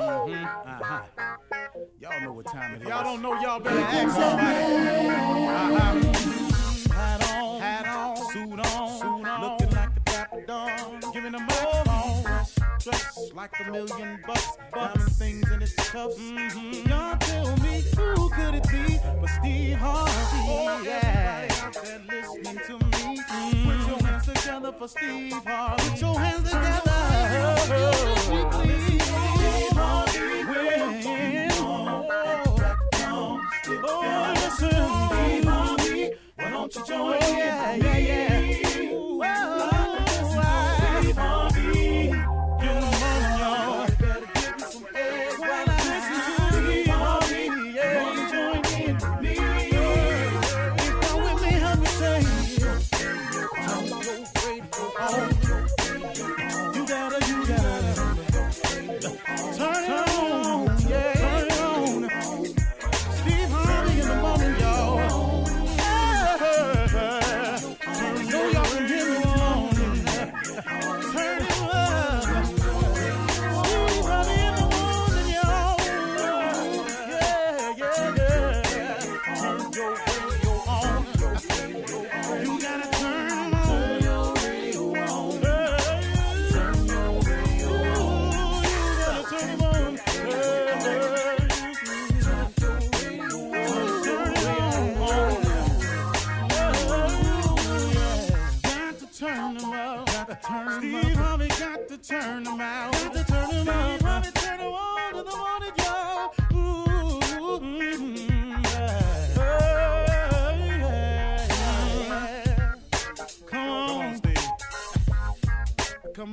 Uh-huh. Y'all know what time it is. Y'all don't know, y'all better ask somebody. Uh-huh. Hat on, hat on, suit on, suit on, looking like a dapper dawn, giving them microphone. Dressed like a million bucks, diamond things in its cuffs. Mm-hmm. Y'all tell me who could it be but Steve Harvey? Oh, yeah. Everybody out there listening to me, mm-hmm. put your hands together for Steve Harvey. Put your hands together. Oh, Steve Harvey. Why don't you join yeah, yeah, yeah.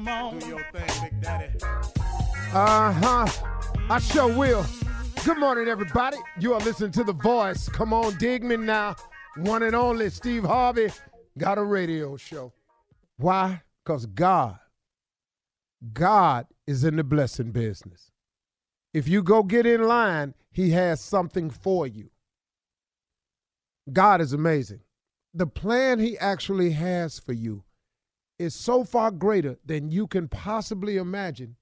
Come on. Do your thing, Big Daddy. Uh huh. I sure will. Good morning, everybody. You are listening to The Voice. Come on, dig me now. One and only Steve Harvey got a radio show. Why? Because God, God is in the blessing business. If you go get in line, He has something for you. God is amazing. The plan He actually has for you is so far greater than you can possibly imagine.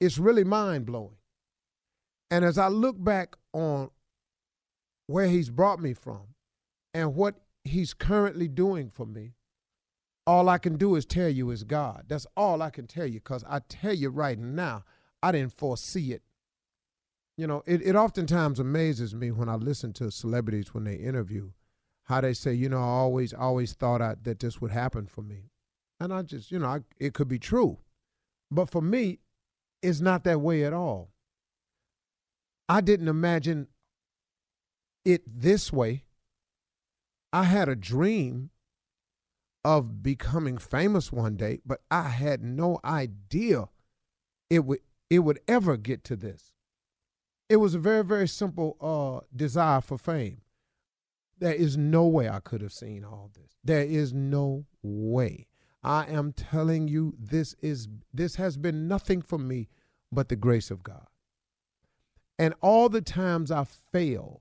It's really mind blowing. And as I look back on where He's brought me from and what He's currently doing for me, all I can do is tell you is God. That's all I can tell you because I tell you right now, I didn't foresee it. You know, it, it oftentimes amazes me when I listen to celebrities when they interview how they say, you know, I always, always thought I, that this would happen for me. And I just, you know, I, it could be true. But for me, it's not that way at all. I didn't imagine it this way. I had a dream of becoming famous one day, but I had no idea it would it would ever get to this. It was a very very simple uh, desire for fame. There is no way I could have seen all this. There is no way. I am telling you, this is this has been nothing for me but the grace of God. And all the times I failed,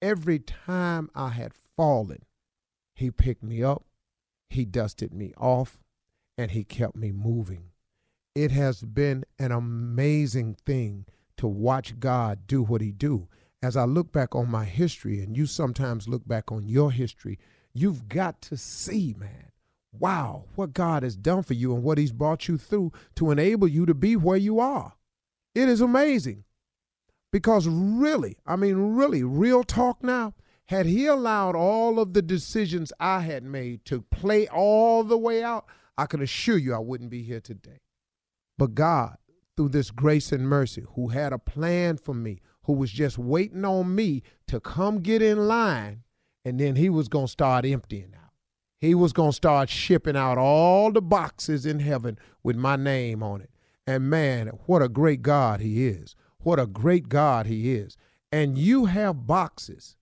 every time I had fallen, He picked me up, He dusted me off, and He kept me moving. It has been an amazing thing to watch God do what He do. As I look back on my history, and you sometimes look back on your history, you've got to see, man, wow, what God has done for you and what He's brought you through to enable you to be where you are. It is amazing. Because really, I mean, really, real talk now, had he allowed all of the decisions I had made to play all the way out, I can assure you I wouldn't be here today. But God, through this grace and mercy, who had a plan for me, who was just waiting on me to come get in line, and then he was going to start emptying. He was going to start shipping out all the boxes in heaven with my name on it. And man, what a great God he is. What a great God he is. And you have boxes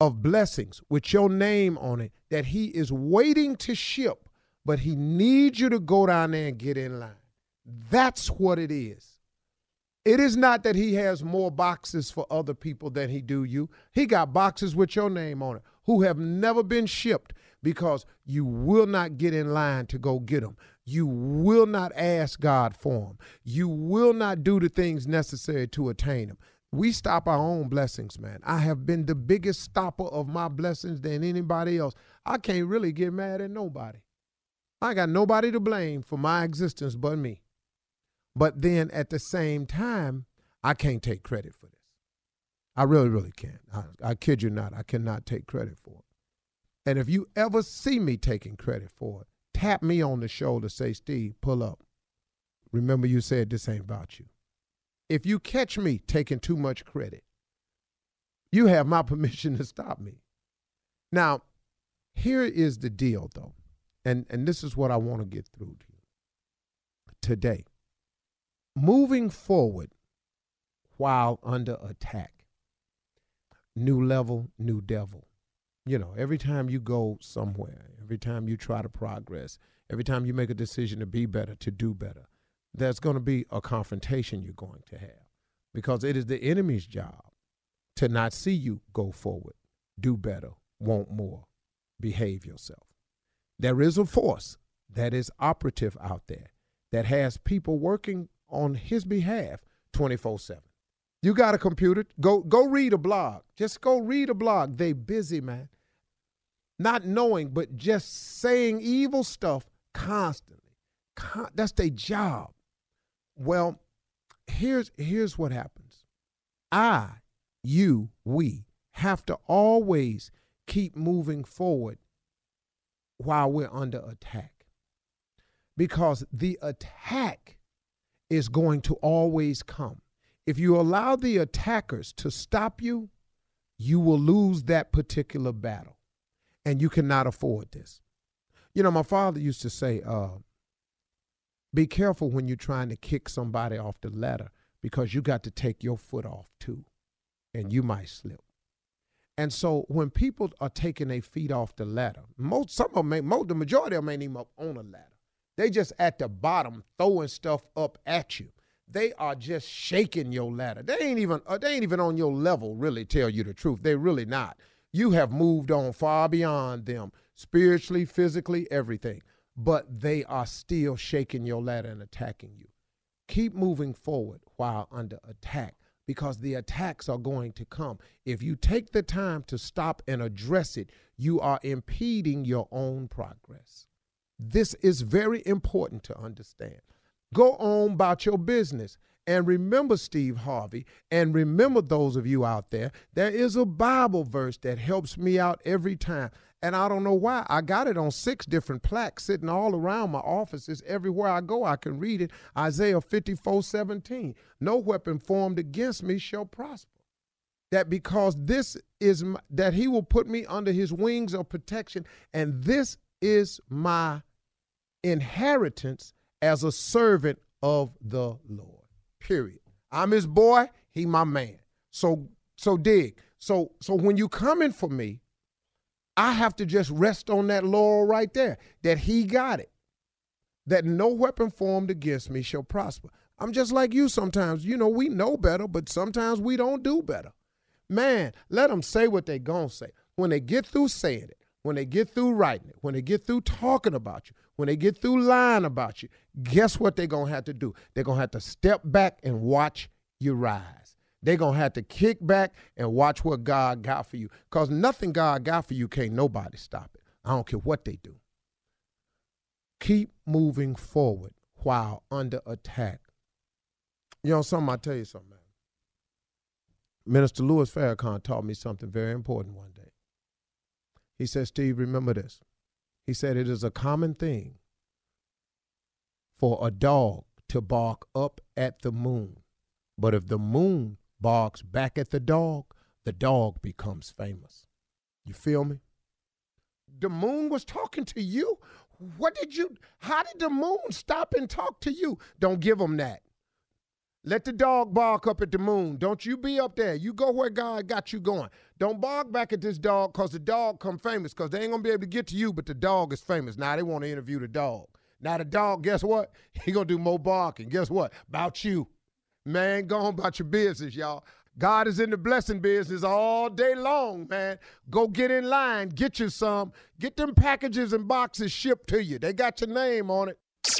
of blessings with your name on it that he is waiting to ship, but he needs you to go down there and get in line. That's what it is. It is not that he has more boxes for other people than he do you. He got boxes with your name on it who have never been shipped because you will not get in line to go get them. You will not ask God for them. You will not do the things necessary to attain them. We stop our own blessings, man. I have been the biggest stopper of my blessings than anybody else. I can't really get mad at nobody. I got nobody to blame for my existence but me. But then at the same time, I can't take credit for this. I really, really can't. I, I kid you not. I cannot take credit for it. And if you ever see me taking credit for it, tap me on the shoulder, say, Steve, pull up. Remember, you said this ain't about you. If you catch me taking too much credit, you have my permission to stop me. Now, here is the deal, though, and, and this is what I want to get through to you today. Moving forward while under attack, new level, new devil you know, every time you go somewhere, every time you try to progress, every time you make a decision to be better, to do better, there's going to be a confrontation you're going to have because it is the enemy's job to not see you go forward, do better, want more, behave yourself. There is a force that is operative out there that has people working on his behalf 24 7. You got a computer, go go read a blog. Just go read a blog. They busy, man not knowing, but just saying evil stuff constantly. Con- that's their job. Well, here's here's what happens. I, you, we have to always keep moving forward while we're under attack. Because the attack is going to always come. If you allow the attackers to stop you, you will lose that particular battle and you cannot afford this. You know, my father used to say, uh, be careful when you're trying to kick somebody off the ladder because you got to take your foot off too, and you might slip. And so when people are taking their feet off the ladder, most some of them, may, most the majority of them ain't even up on a ladder. They just at the bottom throwing stuff up at you. They are just shaking your ladder. They ain't even uh, they ain't even on your level. Really, tell you the truth, they really not you have moved on far beyond them, spiritually, physically, everything. But they are still shaking your ladder and attacking you. Keep moving forward while under attack because the attacks are going to come. If you take the time to stop and address it, you are impeding your own progress. This is very important to understand. Go on about your business and remember Steve Harvey, and remember those of you out there, there is a Bible verse that helps me out every time. And I don't know why. I got it on six different plaques sitting all around my offices. Everywhere I go, I can read it. Isaiah 54 17. No weapon formed against me shall prosper. That because this is, my, that he will put me under his wings of protection, and this is my inheritance as a servant of the Lord. Period. I'm his boy. He my man. So so dig. So so when you coming for me, I have to just rest on that laurel right there that he got it. That no weapon formed against me shall prosper. I'm just like you sometimes. You know, we know better, but sometimes we don't do better. Man, let them say what they going to say. When they get through saying it, when they get through writing it, when they get through talking about you, when they get through lying about you, guess what they're going to have to do? They're going to have to step back and watch you rise. They're going to have to kick back and watch what God got for you. Because nothing God got for you can't nobody stop it. I don't care what they do. Keep moving forward while under attack. You know something? I'll tell you something, man. Minister Louis Farrakhan taught me something very important one day. He said, Steve, remember this. He said, it is a common thing for a dog to bark up at the moon. But if the moon barks back at the dog, the dog becomes famous. You feel me? The moon was talking to you. What did you, how did the moon stop and talk to you? Don't give them that. Let the dog bark up at the moon. Don't you be up there. You go where God got you going. Don't bark back at this dog because the dog come famous because they ain't going to be able to get to you, but the dog is famous. Now they want to interview the dog. Now the dog, guess what? He going to do more barking. Guess what? About you. Man, go on about your business, y'all. God is in the blessing business all day long, man. Go get in line, get you some. Get them packages and boxes shipped to you. They got your name on it.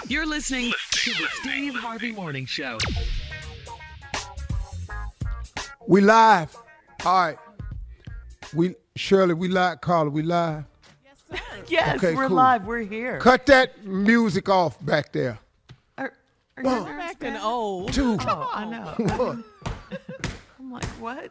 You're listening to the Steve Harvey Morning Show. We live. All right. We Shirley, we live. Carla, we live. Yes, Okay, we're cool. live. We're here. Cut that music off back there. Are, are you One, nervous, Acting old. Two. Oh, I know. I'm like, what?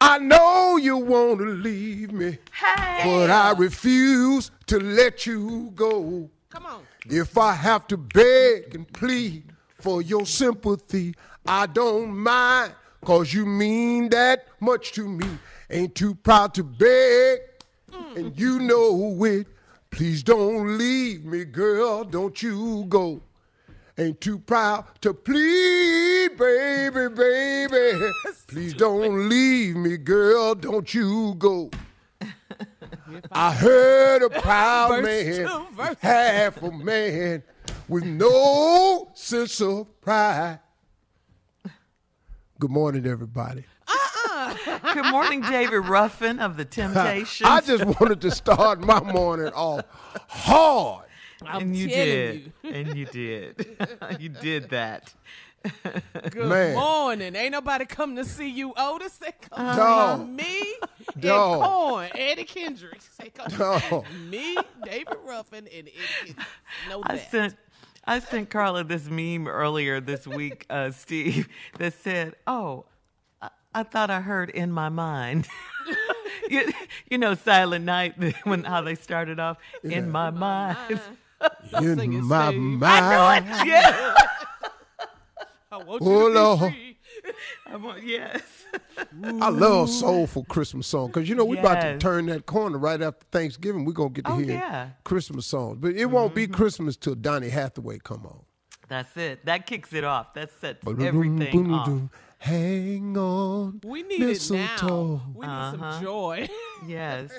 I know you want to leave me, hey! but I refuse to let you go. Come on. If I have to beg and plead for your sympathy, I don't mind, cause you mean that much to me. Ain't too proud to beg, and you know it. Please don't leave me, girl, don't you go. Ain't too proud to plead, baby, baby. Please don't leave me, girl, don't you go. I heard a proud man, half a man, with no sense of pride. Good morning, everybody. Uh-uh. Good morning, David Ruffin of the Temptations. I just wanted to start my morning off hard. I'm and you telling did. you. And you did. you did that. Good Man. morning. Ain't nobody come to see you, Otis. They come to No. see me and No. Corn, Eddie Kendricks. They come to No. me, David Ruffin, and Eddie Kendricks. Know I that. sent I sent Carla this meme earlier this week, uh, Steve, that said, "Oh, I, I thought I heard in my mind." you, you know, Silent Night when how they started off in my mind. In sing it, my Steve. mind. yeah, I want Oh, you to Lord. be free. I want, yes. I love soulful Christmas songs because you know we're about to Yes. turn that corner right after Thanksgiving. We're gonna get to Oh, hear yeah. Christmas songs, but it won't be Christmas till Donny Hathaway come on. That's it. That kicks it off. That sets everything off. Hang on, We need it mistletoe. now. We need Uh-huh. some joy. Yes.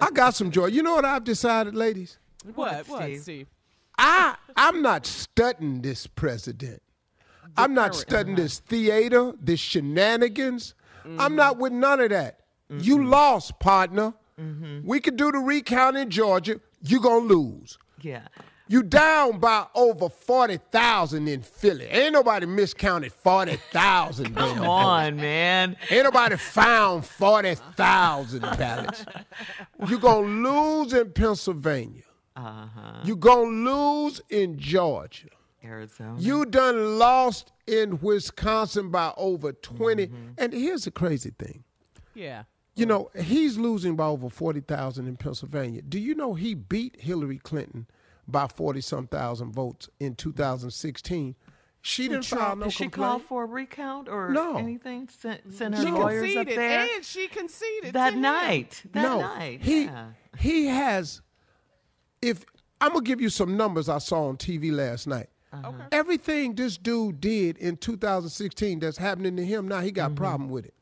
I got some joy. You know what I've decided, ladies? what? What, Steve? Steve? I I'm not stunting this president. I'm not studying uh-huh. this theater, this shenanigans. I'm mm-hmm. not with none of that. You mm-hmm. lost, partner. Mm-hmm. We could do the recount in Georgia. You're gonna lose. yeah. You down by over forty thousand in Philly. Ain't nobody miscounted forty thousand. Come on, man. Ain't nobody found forty thousand ballots. You gonna lose in Pennsylvania. Uh-huh. You gonna lose in Georgia. Arizona. You done lost in Wisconsin by over 20. Mm-hmm. And here's the crazy thing. Yeah. You know, he's losing by over 40,000 in Pennsylvania. Do you know he beat Hillary Clinton by 40 some thousand votes in 2016? She didn't file no Did she call for a recount or No. anything? Send, send her She lawyers up conceded, there and she conceded that to him. night. That no, night. he yeah. he has. If I'm gonna give you some numbers I saw on TV last night. Okay. Everything this dude did in 2016 that's happening to him now, he got a mm-hmm. problem with it.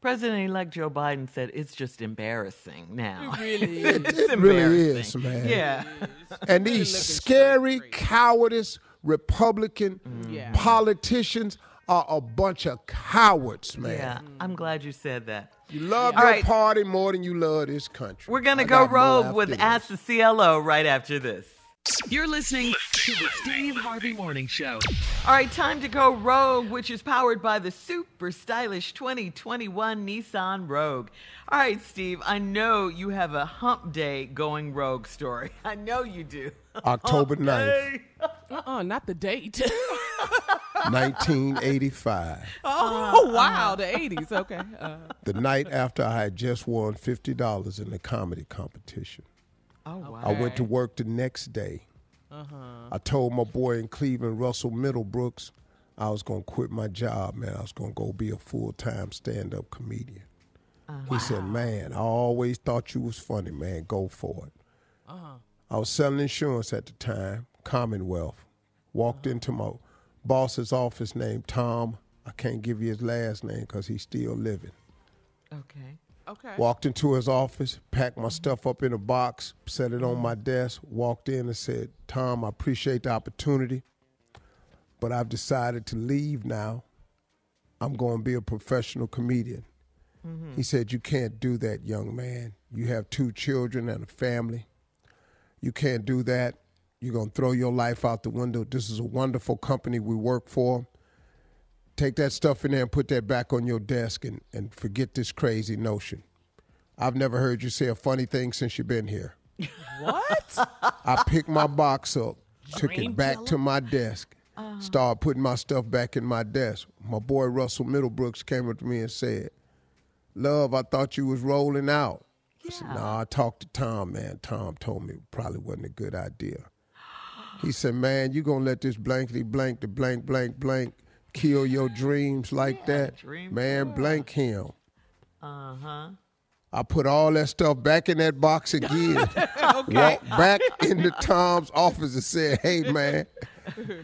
President-elect Joe Biden said it's just embarrassing now. It really is. it's It really embarrassing. is, man. Yeah. And these looking scary, straight, straight. cowardice Republican mm. Yeah. politicians are a bunch of cowards, man. Yeah. I'm glad you said that. You love All your right. party more than you love this country. We're going to go rogue with this. Ask the CLO right after this. You're listening to the Steve Harvey Morning Show. All right, time to go Rogue, which is powered by the super stylish 2021 Nissan Rogue. All right, Steve, I know you have a hump day going Rogue story. I know you do. October 9th, Hey. Uh-uh, not the date. 1985. oh, wow, the 80s. Okay. Uh, the night after I had just won $50 in the comedy competition. Oh, wow. I went to work the next day. Uh-huh. I told my boy in Cleveland, Russell Middlebrooks, I was going to quit my job, man. I was going to go be a full time stand up comedian. Uh-huh. He said, Man, I always thought you was funny, man. Go for it. Uh-huh. I was selling insurance at the time, Commonwealth. Walked into my boss's office named Tom. I can't give you his last name because he's still living. Okay. Okay. Walked into his office, packed my stuff up in a box, set it on my mm-hmm. desk, walked in and said, Tom, I appreciate the opportunity, but I've decided to leave now. I'm going to be a professional comedian. Mm-hmm. He said, You can't do that, young man. You have two children and a family. You can't do that. you're gonna throw your life out the window. This is a wonderful company we work for. Take that stuff in there and put that back on your desk and, and forget this crazy notion. I've never heard you say a funny thing since you've been here. What? I picked my box up, took Dream it back killer? to my desk, uh-huh. started putting my stuff back in my desk. My boy Russell Middlebrooks came up to me and said, Love, I thought you was rolling out. I said, Nah, I talked to Tom, man. Tom told me it probably wasn't a good idea. He said, Man, you gonna let this blankety blank the blank blank blank kill your dreams like that? dream Man, blank him. Uh huh. I put all that stuff back in that box again. Walked back into Tom's office and said, Hey man,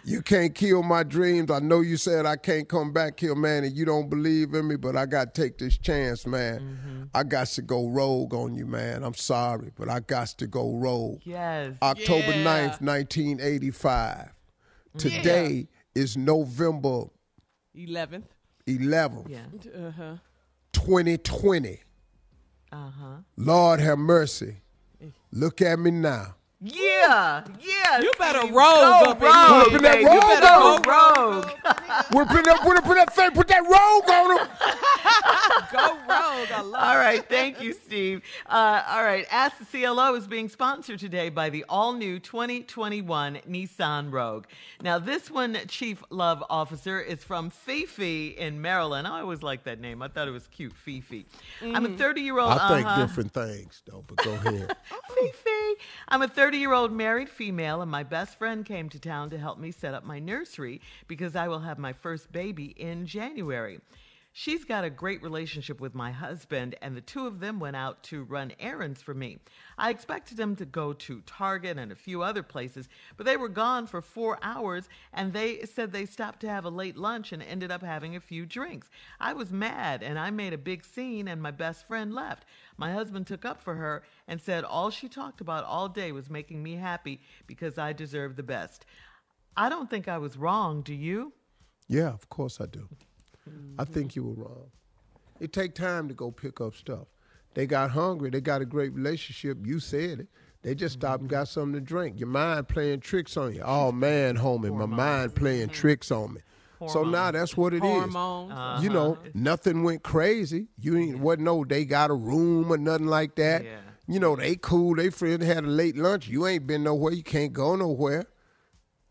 you can't kill my dreams. I know you said I can't come back here, man, and you don't believe in me, but I got to take this chance, man. I got to go rogue on you, man. I'm sorry, but I got to go rogue. Yes. October Yeah. 9th, 1985. Today is November 11th. 11th, yeah. Uh huh. 2020. Uh huh. Lord have mercy. Look at me now. Yeah. Yeah. You better Steve. rogue go up in rogue, here. baby. You You better better go go rogue. We're putting that, put, put that thing, put that rogue on him. Go rogue. I love All right, thank you, Steve. Uh, all right, Ask the CLO is being sponsored today by the all new 2021 Nissan Rogue. Now, this one, Chief Love Officer, is from Fifi in Maryland. I always liked that name. I thought it was cute, Fifi. I'm a 30 year old. I think uh-huh. different things, though, but go ahead. Fifi. I'm a 30 year old married female, and my best friend came to town to help me set up my nursery because I will have my first baby in January. She's got a great relationship with my husband, and the two of them went out to run errands for me. I expected them to go to Target and a few other places, but they were gone for four hours, and they said they stopped to have a late lunch and ended up having a few drinks. I was mad, and I made a big scene, and my best friend left. My husband took up for her and said all she talked about all day was making me happy because I deserve the best. I don't think I was wrong, do you? yeah, of course I do. I think you were wrong. It take time to go pick up stuff. They got hungry. They got a great relationship. You said it. They just stopped and got something to drink. Your mind playing tricks on you. Oh man, homie, my mind playing tricks on me. So now that's what it is. Hormones. You know, nothing went crazy. You ain't wasn't no they got a room or nothing like that. Yeah. You know, they cool, they friends had a late lunch. You ain't been nowhere, you can't go nowhere.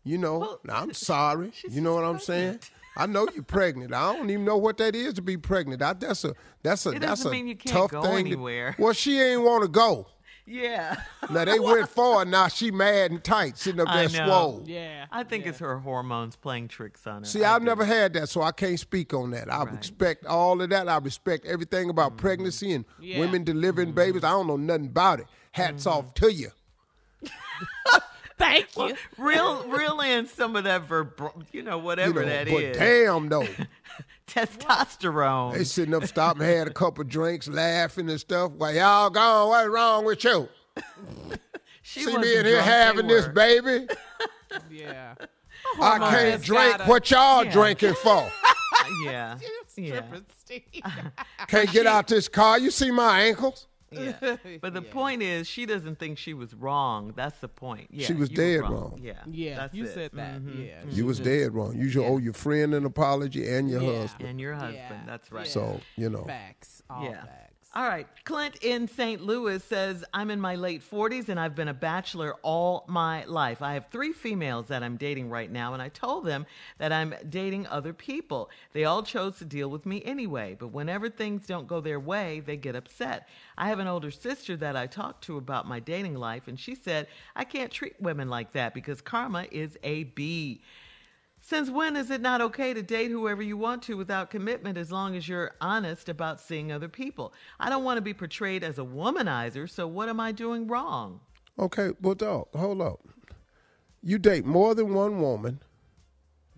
You know, Well, I'm sorry. You know what I'm saying? Pregnant. I know you're pregnant. I don't even know what that is to be pregnant. I, that's a that's a It that's a mean you can't tough go thing. to- anywhere. well, she ain't want to go. Yeah. Now they went forward. Now she mad and tight, sitting up there know. swole. Yeah. I think yeah. it's her hormones playing tricks on her. See, I I've do. never had that, so I can't speak on that. I respect all of that. I respect everything about Mm-hmm. pregnancy and Yeah. women delivering babies. I don't know nothing about it. Hats Mm-hmm. off to you. Thank you. Reel, reel in some of that verb, you know, You whatever know, that but is. damn though, Testosterone. they sitting up, stopping, had a couple drinks, laughing and stuff. While y'all gone, what's wrong with you? she See wasn't me in here having this baby. Yeah. I can't drink. gotta- What y'all Yeah. drinking for? Yeah. Yeah. Tripping, Steve. Can't get out this car. You see my ankles? Yeah. But the point is, she doesn't think she was wrong. That's the point. Yeah, She was dead wrong. Yeah. Yeah, That's you it. said that. Mhm. Yeah. You was dead wrong. You should owe your friend an apology and your Yeah. husband. And your husband. Yeah. That's right. So you know. Facts. All Yeah. facts. All right. Clint in St. Louis says, I'm in my late 40s and I've been a bachelor all my life. I have three females that I'm dating right now, and I told them that I'm dating other people. They all chose to deal with me anyway, but whenever things don't go their way, they get upset. I have an older sister that I talked to about my dating life, and she said, I can't treat women like that because karma is a B. Since when is it not okay to date whoever you want to without commitment as long as you're honest about seeing other people? I don't want to be portrayed as a womanizer, so what am I doing wrong? Okay, well, dog, hold up. You date more than one woman.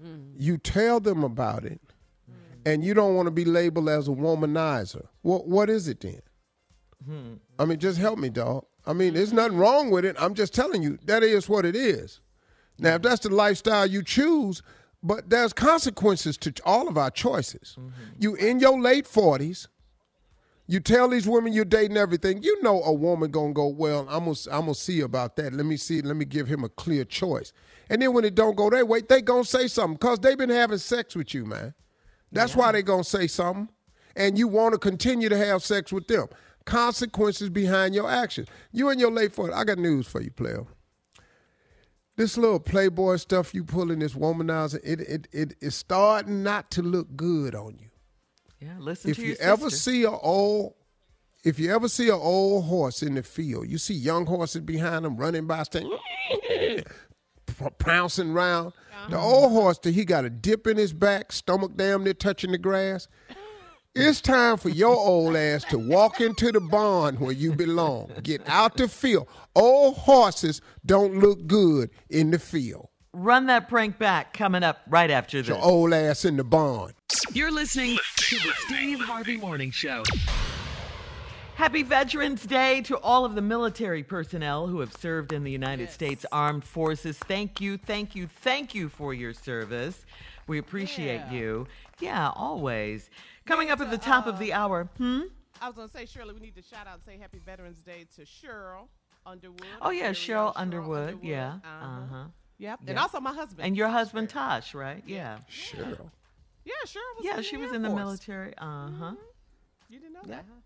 Hmm. You tell them about it, hmm. and you don't want to be labeled as a womanizer. What what is it then? Hmm. I mean, just help me, dog. I mean, there's nothing wrong with it. I'm just telling you that is what it is. Now, if that's the lifestyle you choose, but there's consequences to all of our choices. Mm-hmm. You in your late 40s, You tell these women you're dating everything. You know a woman gonna go, well, I'm gonna I'm gonna see about that. Let me see, let me give him a clear choice. And then when it don't go their way, they gonna say something because they've been having sex with you, man. That's why they gonna say something. And you want to continue to have sex with them. Consequences behind your actions. You in your late 40s. I got news for you, player. This little playboy stuff you pulling, this womanizer, it it it is starting not to look good on you. Yeah, listen if to you ever see a old if you ever see an old horse in the field you see young horses behind them running by saying pouncing around. The uh-huh. old horse that he got a dip in his back stomach damn near touching the grass it's time for your old ass to walk into the barn where you belong get out the field old horses don't look good in the field Run that prank back coming up right after this. your old ass in the barn You're listening to the Steve Harvey Morning Show. Happy Veterans Day to all of the military personnel who have served in the United States Armed Forces. Thank you, thank you, thank you for your service. We appreciate Yeah. you. Yeah, always. Coming up at the top of the hour. Hmm? I was gonna say, Shirley, we need to shout out and say Happy Veterans Day to Cheryl Underwood. Oh, yeah, Very Cheryl young Underwood. Yeah. Uh-huh. Uh-huh. Yep. And Yeah. also my husband. And your husband, Fair. Tosh, right? Yeah. sure Yeah, Cheryl was. Yeah, in she the was Air in the Force. military. Uh huh. You didn't know Yeah. that, huh?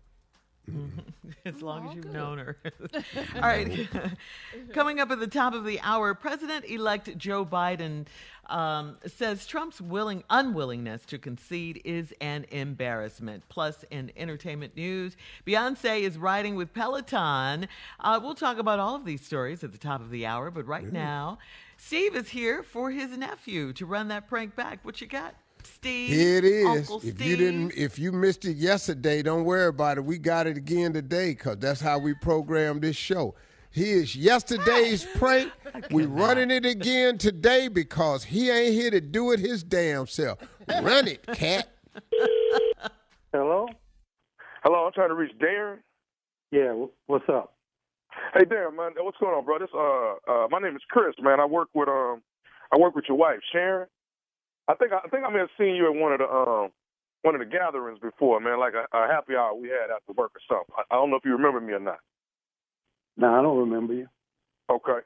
as long as you've good. known her. All right. Coming up at the top of the hour, President elect Joe Biden um, says Trump's willing unwillingness to concede is an embarrassment. Plus, in entertainment news, Beyonce is riding with Peloton. Uh, we'll talk about all of these stories at the top of the hour, but right now, Steve is here for his nephew to run that prank back. What you got, Steve? Here it is. Uncle if Steve? you didn't, if you missed it yesterday, don't worry about it. We got it again today because that's how we program this show. Here's yesterday's prank. We running it again today because he ain't here to do it his damn self. Run it, cat. Hello? Hello, I'm trying to reach Darren. Yeah, what's up? Hey, Darren, man, what's going on, bro? This, uh, uh, my name is Chris, man. I work with um, I work with your wife, Sharon. I think I, think I may have seen you at one of the um, one of the gatherings before, man, like a, a happy hour we had after work or something. I, I don't know if you remember me or not. No, I don't remember you. Okay,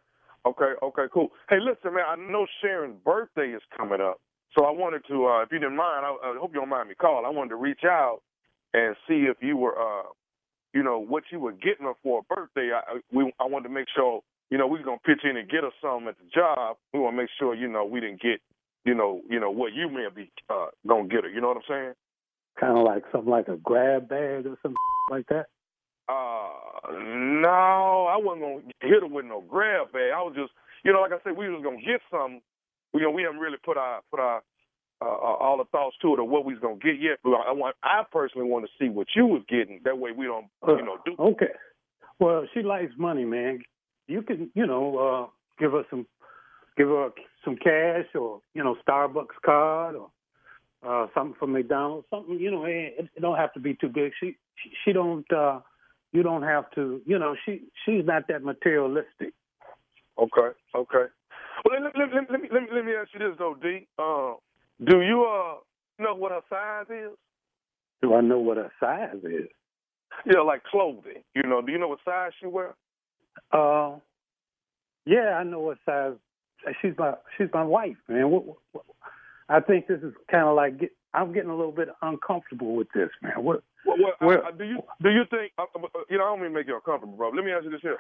okay, okay, cool. Hey, listen, man, I know Sharon's birthday is coming up, so I wanted to, uh, if you didn't mind, I, I hope you don't mind me calling. I wanted to reach out and see if you were, uh, you know, what you were getting her for a birthday. I, we, I wanted to make sure, you know, we was gonna pitch in and get her something at the job. We want to make sure, you know, we didn't get, you know, you know what you may be uh, gonna get her. You know what I'm saying? Kind of like something like a grab bag or something like that. Uh, no, I wasn't gonna hit her with no grab bag. I was just, you know, like I said, we was gonna get something. You know, we haven't really put our put our uh, uh, all the thoughts to it or what we was gonna get yet. But I want, I personally want to see what you was getting. That way, we don't, you know, do. Okay. Well, she likes money, man. You can, you know, uh, give her some, give her some cash or you know, Starbucks card or uh, something from McDonald's. Something, you know, it, it don't have to be too big. She, she, she don't. uh You don't have to. You know, she, she's not that materialistic. Okay, okay. Well, let, let, let, let me let me let me ask you this though, D. Uh, do you uh know what her size is? Do I know what her size is? Yeah, like clothing. You know, do you know what size she wear? Uh, yeah, I know what size. She's my she's my wife, man. What, what, what- I think this is kind of like get, I'm getting a little bit uncomfortable with this, man. What? Well, well, Well- uh, do you do you think uh, uh, you know? I don't mean to make you uncomfortable, bro. Let me ask you this here: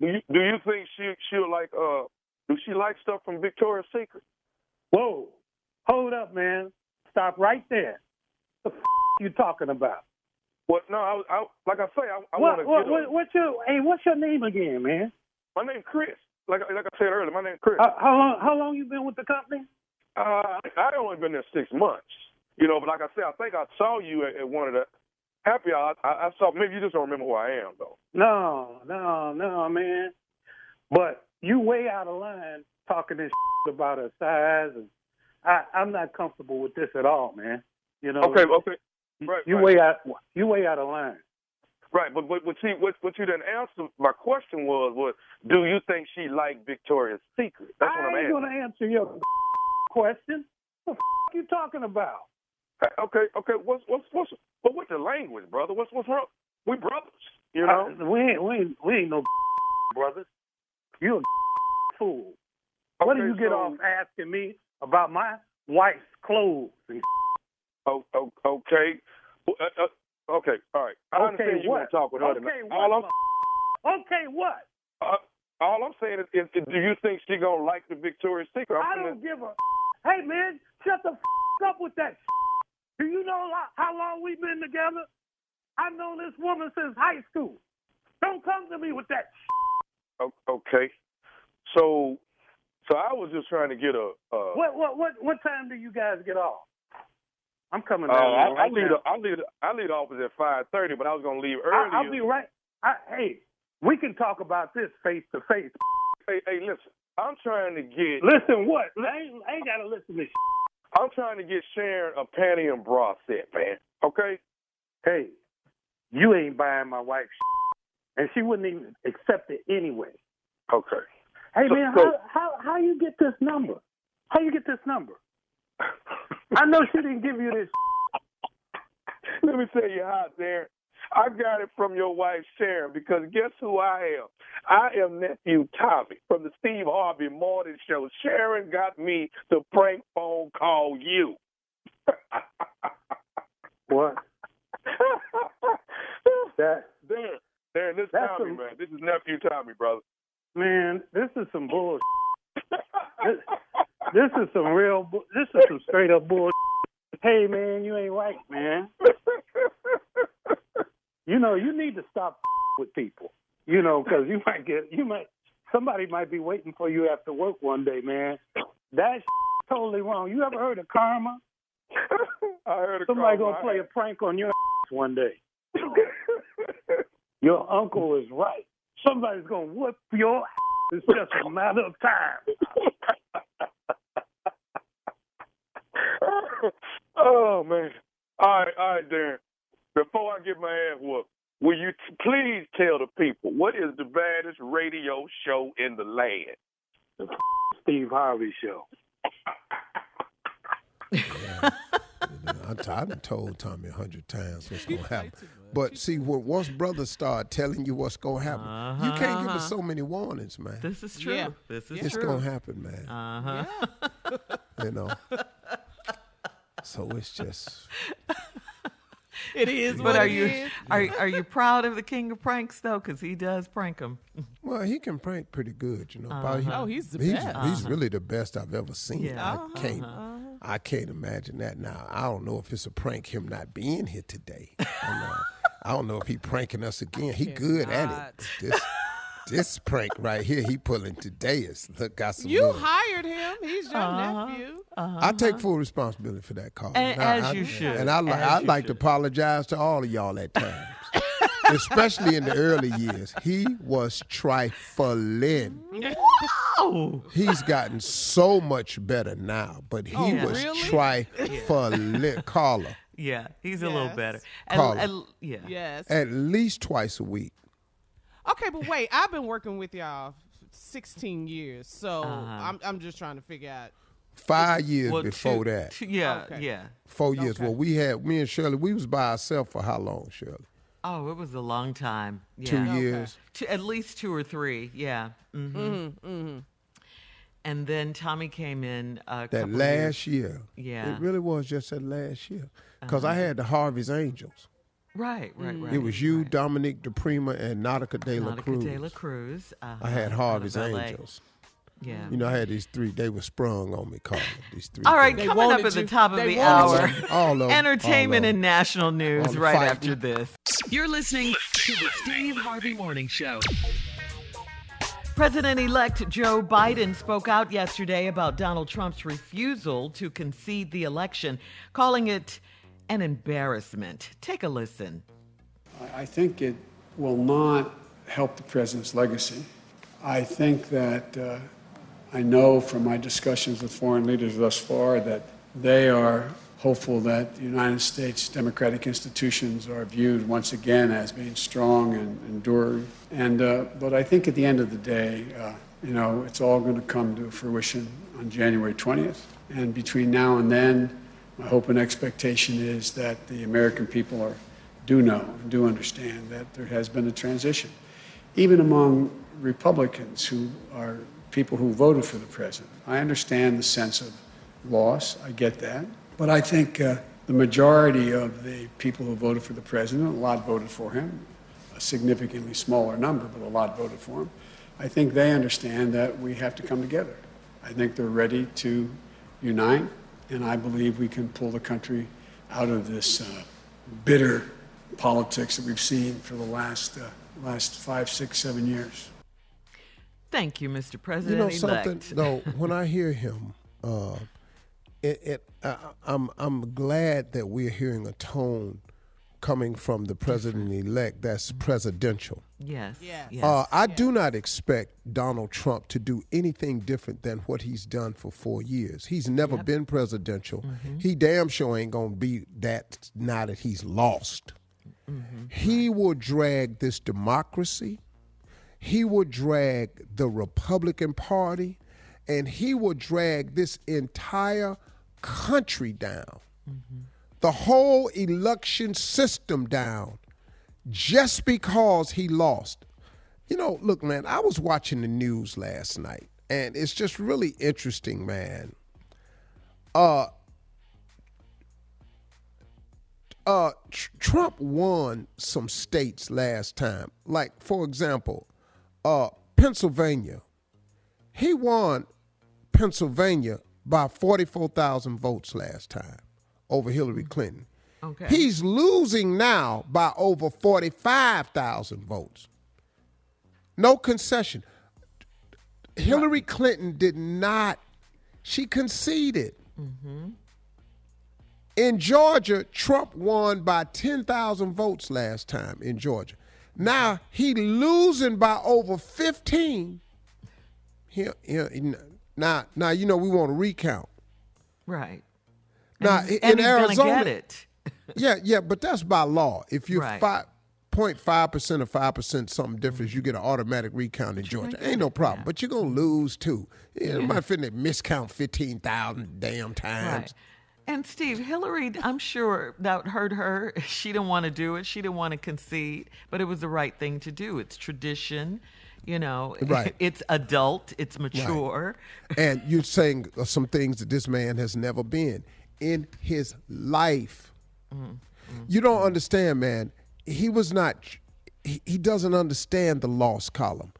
Do you do you think she she'll like uh do she like stuff from Victoria's Secret? Whoa, hold up, man. Stop right there. What the f- you talking about? Well, no, I, I like I say, I, I want to what, get what, what's your hey? What's your name again, man? My name's Chris. Like like I said earlier, my name's Chris. How, how long? How long you been with the company? Uh, I only been there six months, you know. But like I said, I think I saw you at, at one of the happy hours. I, I saw. Maybe you just don't remember who I am, though. No, no, no, man. But you way out of line talking this about her size, and I, I'm not comfortable with this at all, man. You know. Okay, okay, right, You right. way out. You way out of line. right. But what what, she, what what you didn't answer my question was was do you think she liked Victoria's Secret? That's what I I'm ain't asking. gonna answer your question. What the f- you talking about? Okay, okay. What's what's what's but what's the language, brother? What's what's wrong? We brothers, you know. Uh, we ain't we ain't we ain't no brothers. You a fool. what do Okay, you get off asking me about my wife's clothes? And Oh, oh, okay. Well, Uh, uh, okay, all right. I okay, understand you want to talk with her okay, tonight. what? All I'm, okay, what? uh, all I'm saying is, is, do you think she gonna like the Victoria's Secret? I I'm don't finna- give a. Hey man, shut the f- up with that. Do you know how long we've been together? I've known this woman since high school. Don't come to me with that. Okay. So, so I was just trying to get a. Uh, What what what what time do you guys get off? I'm coming Uh, down I, there right I leave. now. The, I leave. I leave the office at five thirty, but I was gonna leave early. I'll be right. I, hey, we can talk about this face to face. Hey, hey, listen. I'm trying to get. Listen, what? I ain't, I ain't gotta listen to. Sh- I'm trying to get Sharon a panty and bra set, man. Okay. hey, you ain't buying my wife, sh- and she wouldn't even accept it anyway. Okay. Hey So- man, so- how how how you get this number? How you get this number? I know she didn't give you this. Let me tell you how, Darren. I got it from your wife Sharon because guess who I am? I am nephew Tommy from the Steve Harvey Morning Show. Sharon got me to prank phone call you. What? That Darren, Darren, this is Tommy, some- man. This is nephew Tommy, brother. man, this is some bullshit. This is some real. This is some straight up bull. Hey man, you ain't right, man. You know, you need to stop with people. You know, because you might get, you might, somebody might be waiting for you after work one day, man. That's totally wrong. You ever heard of karma? I heard a Somebody call. gonna play a prank on your one day. Your uncle is right. Somebody's gonna whoop your. It's just a matter of time. Oh man! All right, all right, Darren. Before I get my ass whooped, will you t- please tell the people what is the baddest radio show in the land? The Steve Harvey show. I, t- I done told Tommy a hundred times what's gonna happen. But see, when once brothers start telling you what's gonna happen, you can't give us so many warnings, man. This is true. Yeah. This is It's true. It's gonna happen, man. Uh huh. You know. So it's just It is But are it you is. are are you proud of the king of pranks though? Because he does prank them. well, he can prank pretty good, you know. Probably- uh-huh. Oh, he's the he's, best. He's uh-huh. really the best I've ever seen. Yeah. I uh-huh. can't I can't imagine that now. I don't know if it's a prank him not being here today. And, I don't know if he pranking us again. He good at it. This this prank right here he pulling today is look got some You little- hired him. He's your Uh-huh. nephew. I take full responsibility for that call. And- Now, as I- you should. And I, li- As I you like to apologize to all of y'all at times. Especially in the early years. He was trifling. Oh, He's gotten so much better now, but he Oh, was really? trifling. Carla, yeah, he's a little Yes. better. Carla. and, yeah. Yes. at least twice a week. Okay, but wait, I've been working with y'all 16 years, so Uh-huh. I'm I'm just trying to figure out. Five years Well, before two- that. two- yeah, Okay. yeah. Four years. Okay. Well, we had me and Shirley. We was by ourselves for how long, Shirley? Oh, it was a long time. Yeah. Two Okay. years. Two- at least two or three. Yeah. Mm-hmm. Mm-hmm, And then Tommy came in a That last years. year. Yeah. It really was just that last year. Because I had the Harvey's Angels. Right, right, right. It was you, right. Dominique DePrima, and Nautica De La Nautica Cruz. De La Cruz. uh I had Harvey's LA. Angels. Yeah. You know, I had these three. They were sprung on me, Carla. These three. All right, things. They coming up wanted at the top of they the hour. you. All of 'em, Entertainment all of 'em. and national news right fighting. after this. You're listening to the Steve Harvey Morning Show. President elect Joe Biden spoke out yesterday about Donald Trump's refusal to concede the election, calling it an embarrassment. Take a listen. I think it will not help the president's legacy. I think that uh, I know from my discussions with foreign leaders thus far that they are hopeful that the United States democratic institutions are viewed once again as being strong and enduring. And uh, but I think at the end of the day, uh, you know, it's all going to come to fruition on January 20th. And between now and then, My hope and expectation is that the American people are, do know and do understand that there has been a transition. Even among Republicans who are people who voted for the president, I understand the sense of loss. I get that. But I think uh, the majority of the people who voted for the president, a lot voted for him, a significantly smaller number, but a lot voted for him. I think they understand that we have to come together. I think they're ready to unite, and I believe we can pull the country out of this uh, bitter politics that we've seen for the last uh, last five, six, seven years. Thank you, Mr. President. You President. know something? No, when I hear him, uh, it, it I, I'm I'm glad that we're hearing a tone coming from the president elect that's presidential. Yes. Yes. yes. Uh, I do not expect Donald Trump to do anything different than what he's done for four years. He's never been presidential. Mm-hmm. He damn sure ain't gonna be that now that he's lost. Mm-hmm. He will drag this democracy. He will drag the Republican Party, and he will drag this entire country down, mm-hmm. The whole election system down, just because he lost. You know, look, man, I was watching the news last night, and it's just really interesting, man. Uh, uh, Tr- Trump won some states last time. Like, for example, uh, Pennsylvania. He won Pennsylvania by 44,000 votes last time over Hillary mm-hmm. Clinton. Okay. He's losing now by over 45,000 votes. No concession. Hillary Clinton did not, she conceded. Mm-hmm. In Georgia, Trump won by 10,000 votes last time in Georgia. Now he losing by over 15. Here, here, now, now you know we want to recount. right. Now and, in and Arizona, get it. yeah, yeah, but that's by law. If you're Right. five point five percent or five percent something difference, you get an automatic recount in Georgia. Ain't no problem. But you're gonna lose too. Yeah, yeah. might finna miscount fifteen thousand damn times. Right. And Steve, Hillary, I'm sure that hurt her. She didn't want to do it. She didn't want to concede, but it was the right thing to do. It's tradition, you know. Right. It's adult. It's mature. and you're saying some things that this man has never been in his life. Mm, mm, mm. You don't understand, man. He was not. He, he doesn't understand the loss column.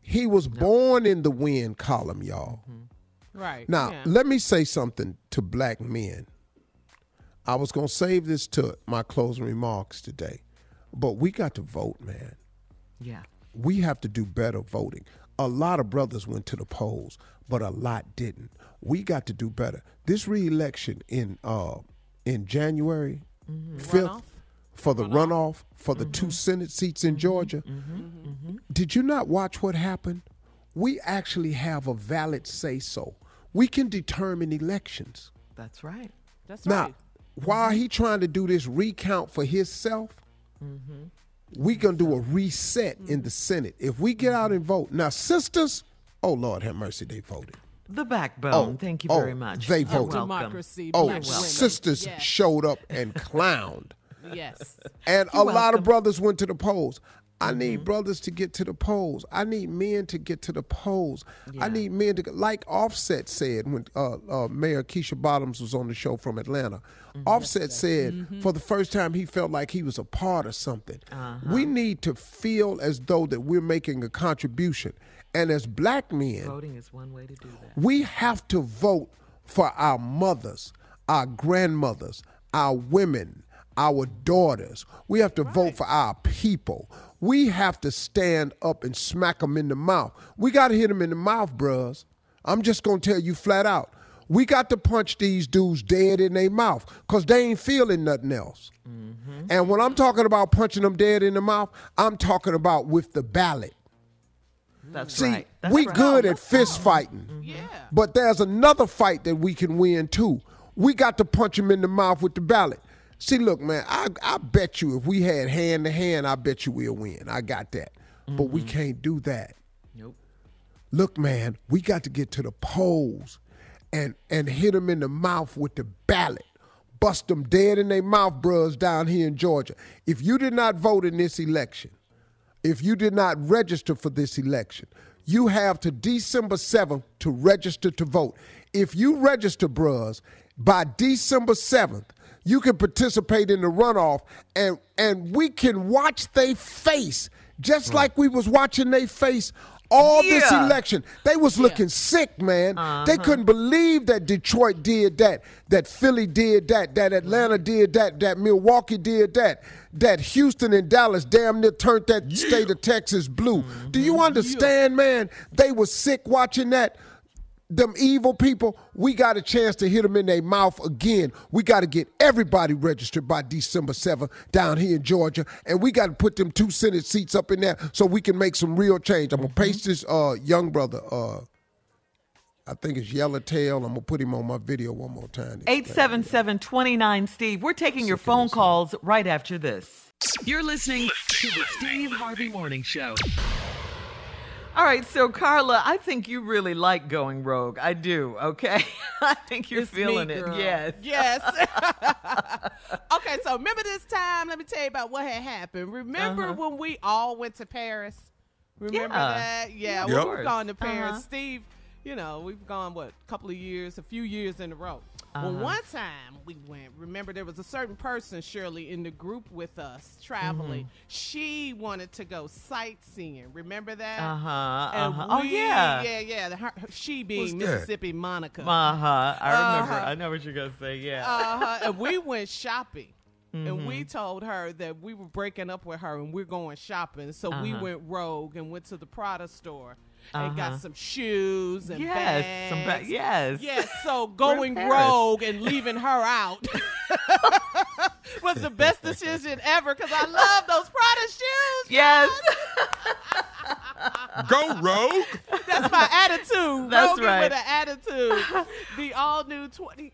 He was born in the win column, y'all. Mm-hmm. Right. Now, yeah. let me say something to black men. I was going to save this to my closing remarks today, but we got to vote, man. Yeah. We have to do better voting. A lot of brothers went to the polls, but a lot didn't. We got to do better. This reelection in uh in January mm-hmm. 5th Runoff? for the runoff, for the two mm-hmm. Senate seats in mm-hmm. Georgia. Did you not watch what happened? We actually have a valid say so. We can determine elections. That's right. That's Now, right. while he trying to do this recount for himself, we gonna do a reset in the Senate. If we get out and vote, now sisters, oh Lord have mercy, they voted. The backbone. Oh, Thank you oh, very much. they You're voted. welcome. Democracy. Oh, sisters Yes. showed up and clowned, Yes. and a You're lot welcome. of brothers went to the polls. I Mm-hmm. need brothers to get to the polls. I need men to get to the polls. I need men to like Offset said when uh, uh, Mayor Keisha Bottoms was on the show from Atlanta. Mm-hmm. Offset said for the first time he felt like he was a part of something. Uh-huh. We need to feel as though that we're making a contribution. And as black men, Voting is one way to do that. we have to vote for our mothers, our grandmothers, our women, our daughters. We have to vote for our people. We have to stand up and smack them in the mouth. We got to hit them in the mouth, bruhs. I'm just going to tell you flat out. We got to punch these dudes dead in their mouth because they ain't feeling nothing else. Mm-hmm. And when I'm talking about punching them dead in the mouth, I'm talking about with the ballot. That's See, right. That's we right. good at fist fighting. Mm-hmm. Yeah. But there's another fight that we can win too. We got to punch him in the mouth with the ballot. See, look, man, I, I bet you if we had hand to hand, I bet you we'll win. I got that. But we mm-hmm. can't do that. Nope. Look, man, we got to get to the polls. and and hit them in the mouth with the ballot. Bust them dead in their mouth, bros, down here in Georgia. If you did not vote in this election, if you did not register for this election, you have to December 7th to register to vote. If you register, bros, by December 7th, you can participate in the runoff and and we can watch they face just like we was watching they face all this election. They was looking sick, man. They uh-huh. couldn't believe that Detroit did that, that Philly did that, that Atlanta did that, that Milwaukee did that, that Houston and Dallas damn near turned that state of Texas blue. Do you mm-hmm. understand, man? They was sick watching that. Them evil people, we got a chance to hit them in their mouth again. We got to get everybody registered by December 7th down here in Georgia, and we got to put them two Senate seats up in there so we can make some real change. I'm gonna paste this uh, young brother. Uh, I think it's Yellowtail. I'm gonna put him on my video one more time. 877 29 Steve. We're taking your phone calls right after this. You're listening to the Steve Harvey Morning Show. All right, so Carla, I think you really like going rogue. I do, okay? I think you're It's me, feeling it. girl. Yes. Yes. okay, so remember this time? Let me tell you about what had happened. Remember Uh-huh. when we all went to Paris? Remember Yeah. that? Yeah, of we've gone to Paris. Uh-huh. Steve, you know, we've gone, what, a couple of years, a few years in a row. Uh-huh. Well, one time we went, remember there was a certain person, Shirley, in the group with us traveling. Mm-hmm. She wanted to go sightseeing. Remember that? Uh-huh, uh-huh. Oh, yeah. Yeah, yeah. her- she being What's? Mississippi Monica. Uh huh. I remember. Uh-huh. I know what you're going to say. Yeah. uh-huh. and we went shopping. And we Mm-hmm. told her that we were breaking up with her and we're going shopping. So we Uh-huh. went rogue and went to the Prada store and Uh-huh. got some shoes and Yes, bags. some ba- yes. Yes, so going rogue and leaving her out was the best decision ever because I love those Prada shoes. yes. Go rogue. That's my attitude. That's Rogan right. with an attitude. The all new 20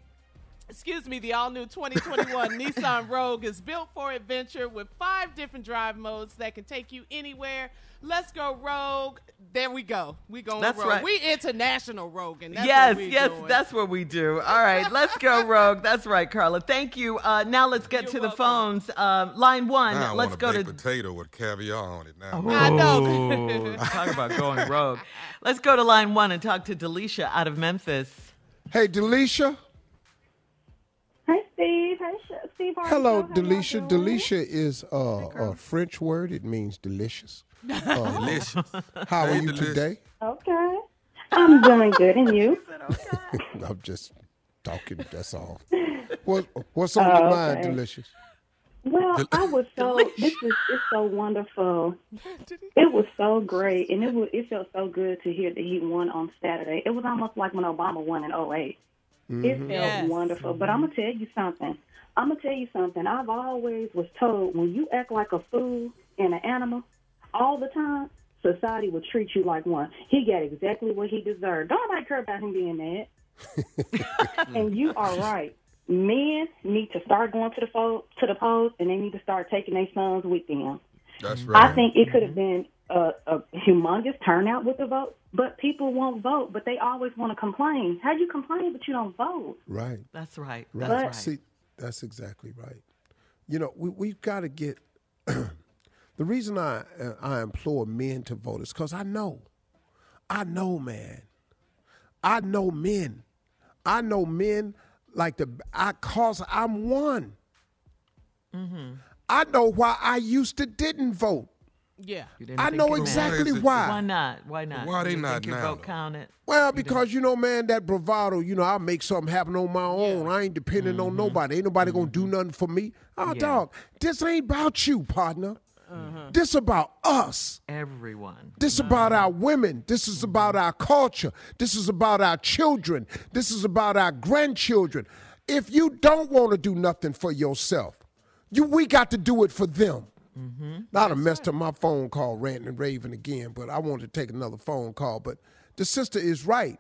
Excuse me, the all new 2021 Nissan Rogue is built for adventure with five different drive modes that can take you anywhere. Let's go Rogue. There we go. We going That's Rogue. right. We international Rogan. That's yes, what yes, doing. that's what we do. All right, let's go, Rogue. That's right, Carla. Thank you. Uh, now let's get You're to the phones. Um, line one. Now I let's want go a to. potato with caviar on it. Now, I know. Ooh, talk about going rogue. Let's go to line one and talk to Delisha out of Memphis. Hey, Delisha. Hey, Steve. Hey, Sh- Steve. Hello, How y'all Delisha. Delisha is uh, a French word. It means delicious. Uh, delicious. how are you delicious. today? Okay. I'm doing good, and you? I'm just talking. That's all. What, what's on Oh, your mind, okay. delicious? Well, I was so. This is it's so wonderful. It was so great, and it was. It felt so good to hear that he won on Saturday. It was almost like when Obama won in 8 It felt Yes. wonderful. But I'm gonna tell you something. I'm gonna tell you something. I've always was told when you act like a fool and an animal all the time, society will treat you like one. He got exactly what he deserved. Don't nobody care about him being mad. and you are right. Men need to start going to the fo- to the polls, and they need to start taking their sons with them. That's right. I think it could have mm-hmm. been a, a humongous turnout with the vote, but people won't vote. But they always want to complain. How do you complain, but you don't vote? Right. That's right. Right. That's right. See, that's exactly right. You know, we we've got to get. the reason I uh, I implore men to vote is because I know, I know, man, I know men, I know men like the I cause I'm one. Mm-hmm. I know why I used to didn't vote. Yeah. I know exactly Why why. Why not? Why not? Why You they didn't not think your now, vote counted? Well, because you know, man, that bravado, you know, I'll make something happen on my own. I ain't depending on nobody. Ain't nobody gonna do nothing for me. Oh, Mm-hmm. Yeah. dog, this ain't about you, partner. This about us. Everyone. This about our women. This is about our culture. This is about our children. This is about our grandchildren. If you don't want to do nothing for yourself, you we got to do it for them. Now I done messed up my phone call, ranting and raving again, but I wanted to take another phone call. But the sister is right.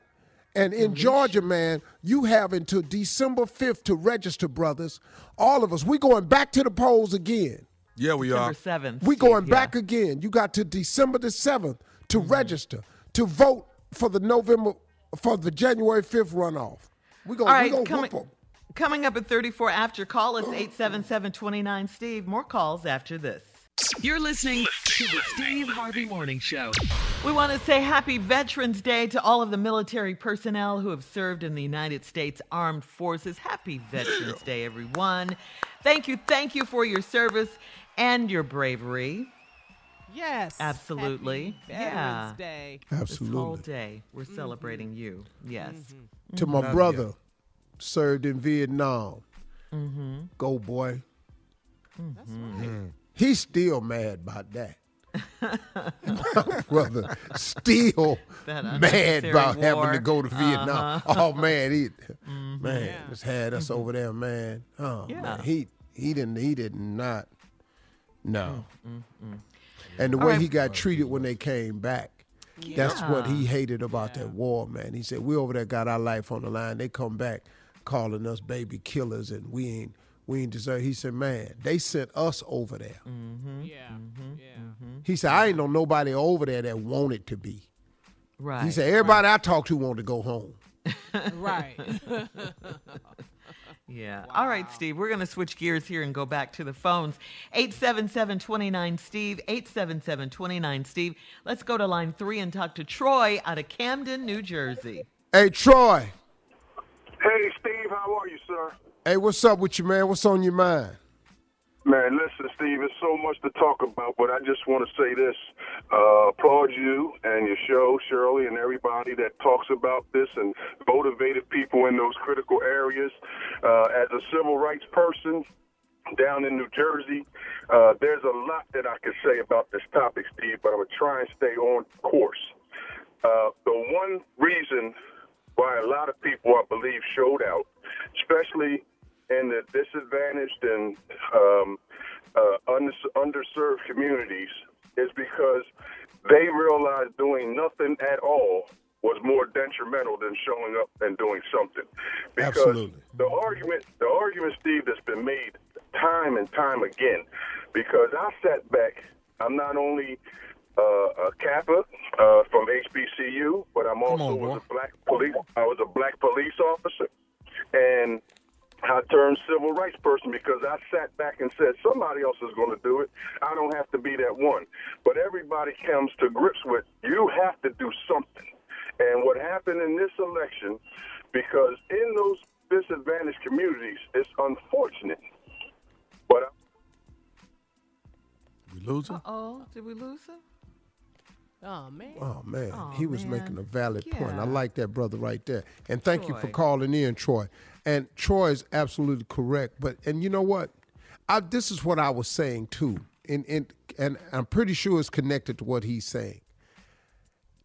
And in Georgia, man, you have until December 5th to register, brothers. All of us. We going back to the polls again. Yeah, we December are. seventh. We going back again. You got to December the 7th to mm-hmm. register, to vote for the November for the January 5th runoff. We're going right, we gonna coming, whoop them. coming up at 34 after, call us 877-29 Steve. More calls after this. You're listening to the Steve Harvey Morning Show. We want to say happy Veterans Day to all of the military personnel who have served in the United States Armed Forces. Happy Veterans Day, everyone. Thank you, thank you for your service and your bravery. Yes. Absolutely. Happy Veterans Yeah. Day. This whole day, we're mm-hmm. celebrating you. Yes. Mm-hmm. To mm-hmm. my Love brother, you. served in Vietnam. Mm-hmm. Go, boy. That's right. He's still mad about that. my brother still mad unnecessary about having to go to Vietnam. Uh-huh. Oh man, he man Yeah. just had us over there, man. Oh Yeah. man, he he didn't he did not no. Mm, And the All way right. he got treated when they came back. That's what he hated about that war, man. He said, We over there got our life on the line. They come back calling us baby killers and we ain't we ain't deserve. He said, Man, they sent us over there. Mm-hmm. Yeah. Yeah. He said, I ain't know nobody over there that wanted to be. Right. He said, Everybody I talked to wanted to go home. Right. Yeah. All right, Steve. We're going to switch gears here and go back to the phones. 877-29 Steve, 877-29 Steve. Let's go to line 3 and talk to Troy out of Camden, New Jersey. Hey Troy. Hey, Steve, how are you, sir? Hey, what's up with you, man? What's on your mind? Man, listen, Steve, there's so much to talk about, but I just want to say this. Uh, applaud you and your show, Shirley, and everybody that talks about this and motivated people in those critical areas. Uh, as a civil rights person down in New Jersey, uh, there's a lot that I could say about this topic, Steve, but I'm going to try and stay on course. Uh, the one reason why a lot of people, I believe, showed out, especially in the disadvantaged and um, uh, under, underserved communities, is because they realized doing nothing at all was more detrimental than showing up and doing something. Because Absolutely. the argument, the argument, Steve, that's been made time and time again. Because I sat back, I'm not only uh, a Kappa uh, from HBCU, but I'm also on, was a black police. I was a black police officer, and I turned civil rights person because I sat back and said somebody else is going to do it. I don't have to be that one. But everybody comes to grips with you have to do something. And what happened in this election, because in those disadvantaged communities, it's unfortunate. But We losing? Oh, did we lose him? Oh man. Oh man, Oh, he was man. making a valid point. I like that brother right there. And thank you for calling in, Troy. And Troy is absolutely correct. But and you know what? I, this is what I was saying too. And, and and I'm pretty sure it's connected to what he's saying.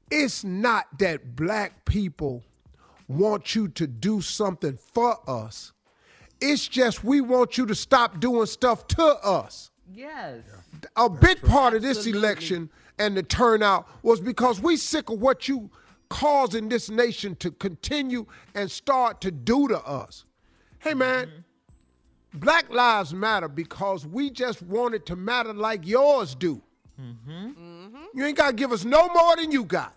It's not that black people want you to do something for us. It's just we want you to stop doing stuff to us Yes. a big part of this election and the turnout was because we sick of what you causing this nation to continue and start to do to us. Hey man, mm-hmm. Black Lives Matter because we just want it to matter like yours do. Mm-hmm. Mm-hmm. You ain't got to give us no more than you got.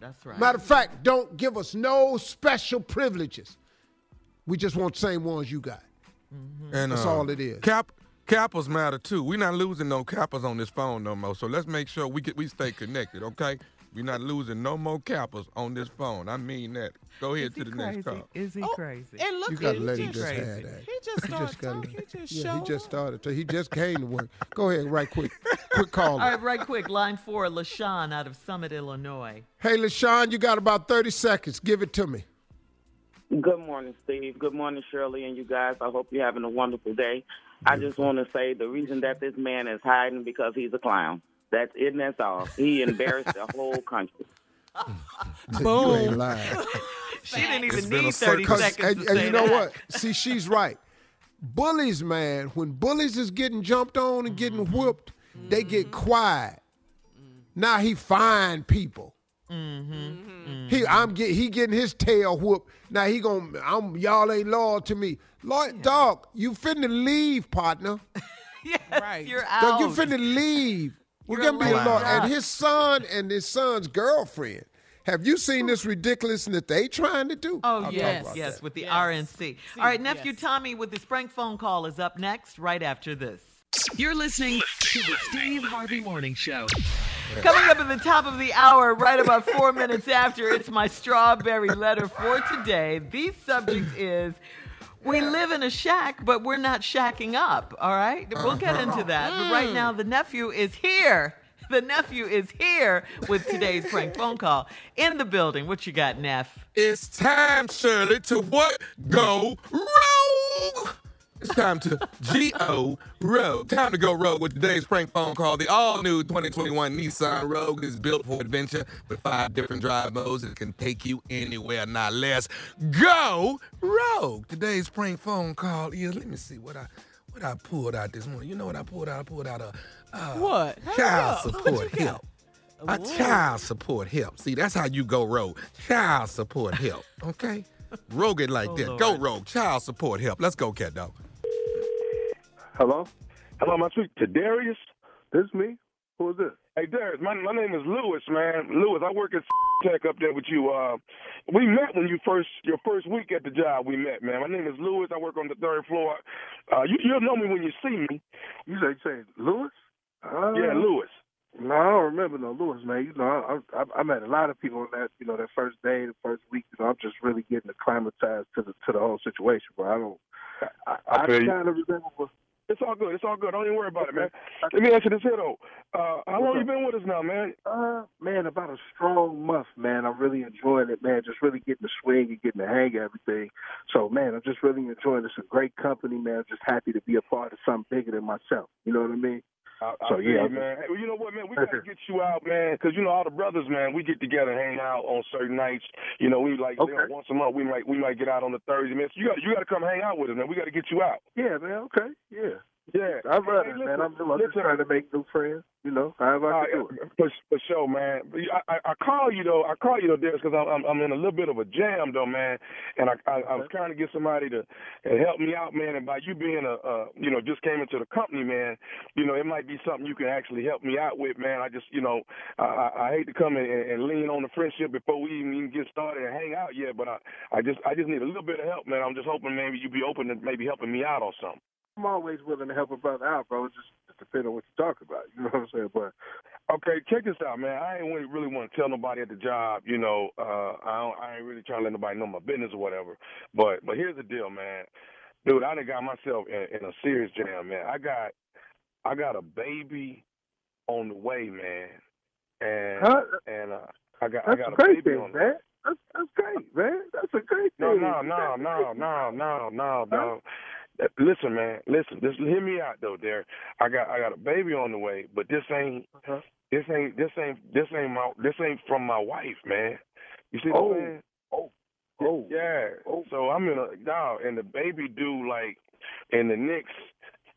That's right. Matter of fact, don't give us no special privileges. We just want the same ones you got. And That's uh, all it is. Cap Kappas matter too. We're not losing no Kappas on this phone no more. So let's make sure we get we stay connected, okay? We're not losing no more Kappas on this phone. I mean that. Go ahead to the crazy? next call. Is he Oh, crazy? And look You at got to he let him just, just crazy. have that. He just started gotta talking. He just yeah, showed he just started. To, he just came to work. Go ahead, right quick. Quick call. All right, right quick. Line 4, LaShawn out of Summit, Illinois. Hey, LaShawn, you got about 30 seconds. Give it to me. Good morning, Steve. Good morning, Shirley, and you guys. I hope you're having a wonderful day. I just want to say the reason that this man is hiding because he's a clown. That's it, and that's all. He embarrassed the whole country. You ain't lying. She didn't even been a need 30 'Cause- seconds and, to and say you know that. what? See, she's right. Bullies, man, when bullies is getting jumped on and getting mm-hmm. whooped, they get mm-hmm. quiet. Now he fine people. Mm-hmm. He, I'm get, he getting his tail whooped. Now he gonna, I'm y'all ain't loyal to me. Lloyd, dog, you finna leave, partner. Yes, Right. you're out. Dog, out. you finna leave. We're gonna be laid alone. And his son and his son's girlfriend Have you seen this ridiculousness that they trying to do? Oh, I'll yes, yes, that. with the Yes. RNC. All right, nephew yes. Tommy with the Spring phone call is up next, right after this. You're listening to the Steve Harvey Morning Show. Coming up at the top of the hour, right about four minutes after, it's my strawberry letter for today. The subject is we live in a shack, but we're not shacking up. All right? We'll get uh-huh. into that. But right hmm. now, the nephew is here. The nephew is here with today's prank phone call in the building. What you got, Neff? It's time, Shirley, to what? Go rogue! It's time to G-O Rogue. Time to go rogue with today's prank phone call. The all-new 2021 Nissan Rogue is built for adventure with five different drive modes that can take you anywhere, not less. Go rogue! Today's prank phone call is, let me see what I what I pulled out this morning. You know what I pulled out? I pulled out a uh, What? Child support help. A child support help. See, that's how you go rogue. Child support help. Okay? Rogue it like Oh, that. Lord. Go rogue. Child support help. Let's go, cat dog. Hello? Hello, I speaking to Darius? This is me. Who is this? Hey, Darius, my, my name is Louis, man. Louis, I work at Tech up there with you. Uh, we met when you first, your first week at the job, we met, man. My name is Louis. I work on the third floor. Uh, you, you'll know me when you see me. You say, say Louis? Uh, Yeah, Louis. No, I don't remember no Louis, man. You know, I, I, I met a lot of people on that, you know, that first day, the first week. You know, I'm just really getting acclimatized to the to the whole situation, bro. I don't. I, I, I kind of remember. It's all good. It's all good. Don't even worry about it, man. Let me ask you this here, though. Uh, how long you been with us now, man? Uh, man, about a strong month, man. I'm really enjoying it, man. Just really getting the swing and getting the hang of everything. So, man, I'm just really enjoying it. It's a great company, man. I'm just happy to be a part of something bigger than myself. You know what I mean? I, I So, feel yeah, you, man. Hey, well, you know what, man? We gotta get you out, man, because you know all the brothers, man. We get together, and hang out on certain nights. You know, we like you know, once a month. We might we might get out on the Thursday, man. So you got you got to come hang out with us, man. We got to get you out. Yeah, man. Okay. Yeah. Yeah, I love Hey, it, listen, man. I'm, I'm just trying to make new friends. You know, however I can Uh, do it. for, for sure, man. I, I, I call you though. I call you though, Darius, because I'm, I'm in a little bit of a jam though, man. And I I, I was trying to get somebody to uh, help me out, man. And by you being a uh, you know just came into the company, man, you know it might be something you can actually help me out with, man. I just you know I, I, I hate to come in and, and lean on the friendship before we even, even get started and hang out yet, but I I just I just need a little bit of help, man. I'm just hoping maybe you'd be open to maybe helping me out or something. I'm always willing to help a brother out, bro. It just, just depends on what you talk about. You know what I'm saying? But Okay, check this out, man. I ain't really, want to tell nobody at the job, you know. Uh, I don't, I ain't really trying to let nobody know my business or whatever. But, but here's the deal, man. Dude, I done got myself in, in a serious jam, man. I got, I got a baby on the way, man. And Huh? and uh, I got, I got a baby thing, on the man. That's, that's great, man. That's a great no, thing. no, no, no, no, no, no, no. Listen, man. Listen. Just hear me out, though. There, I got, I got a baby on the way, but this ain't, Uh-huh. this ain't, this ain't, this ain't my, this ain't from my wife, man. You see what Oh. I'm saying? Oh, oh, Yeah. Oh. So I'm in a dog, and the baby due like in the next,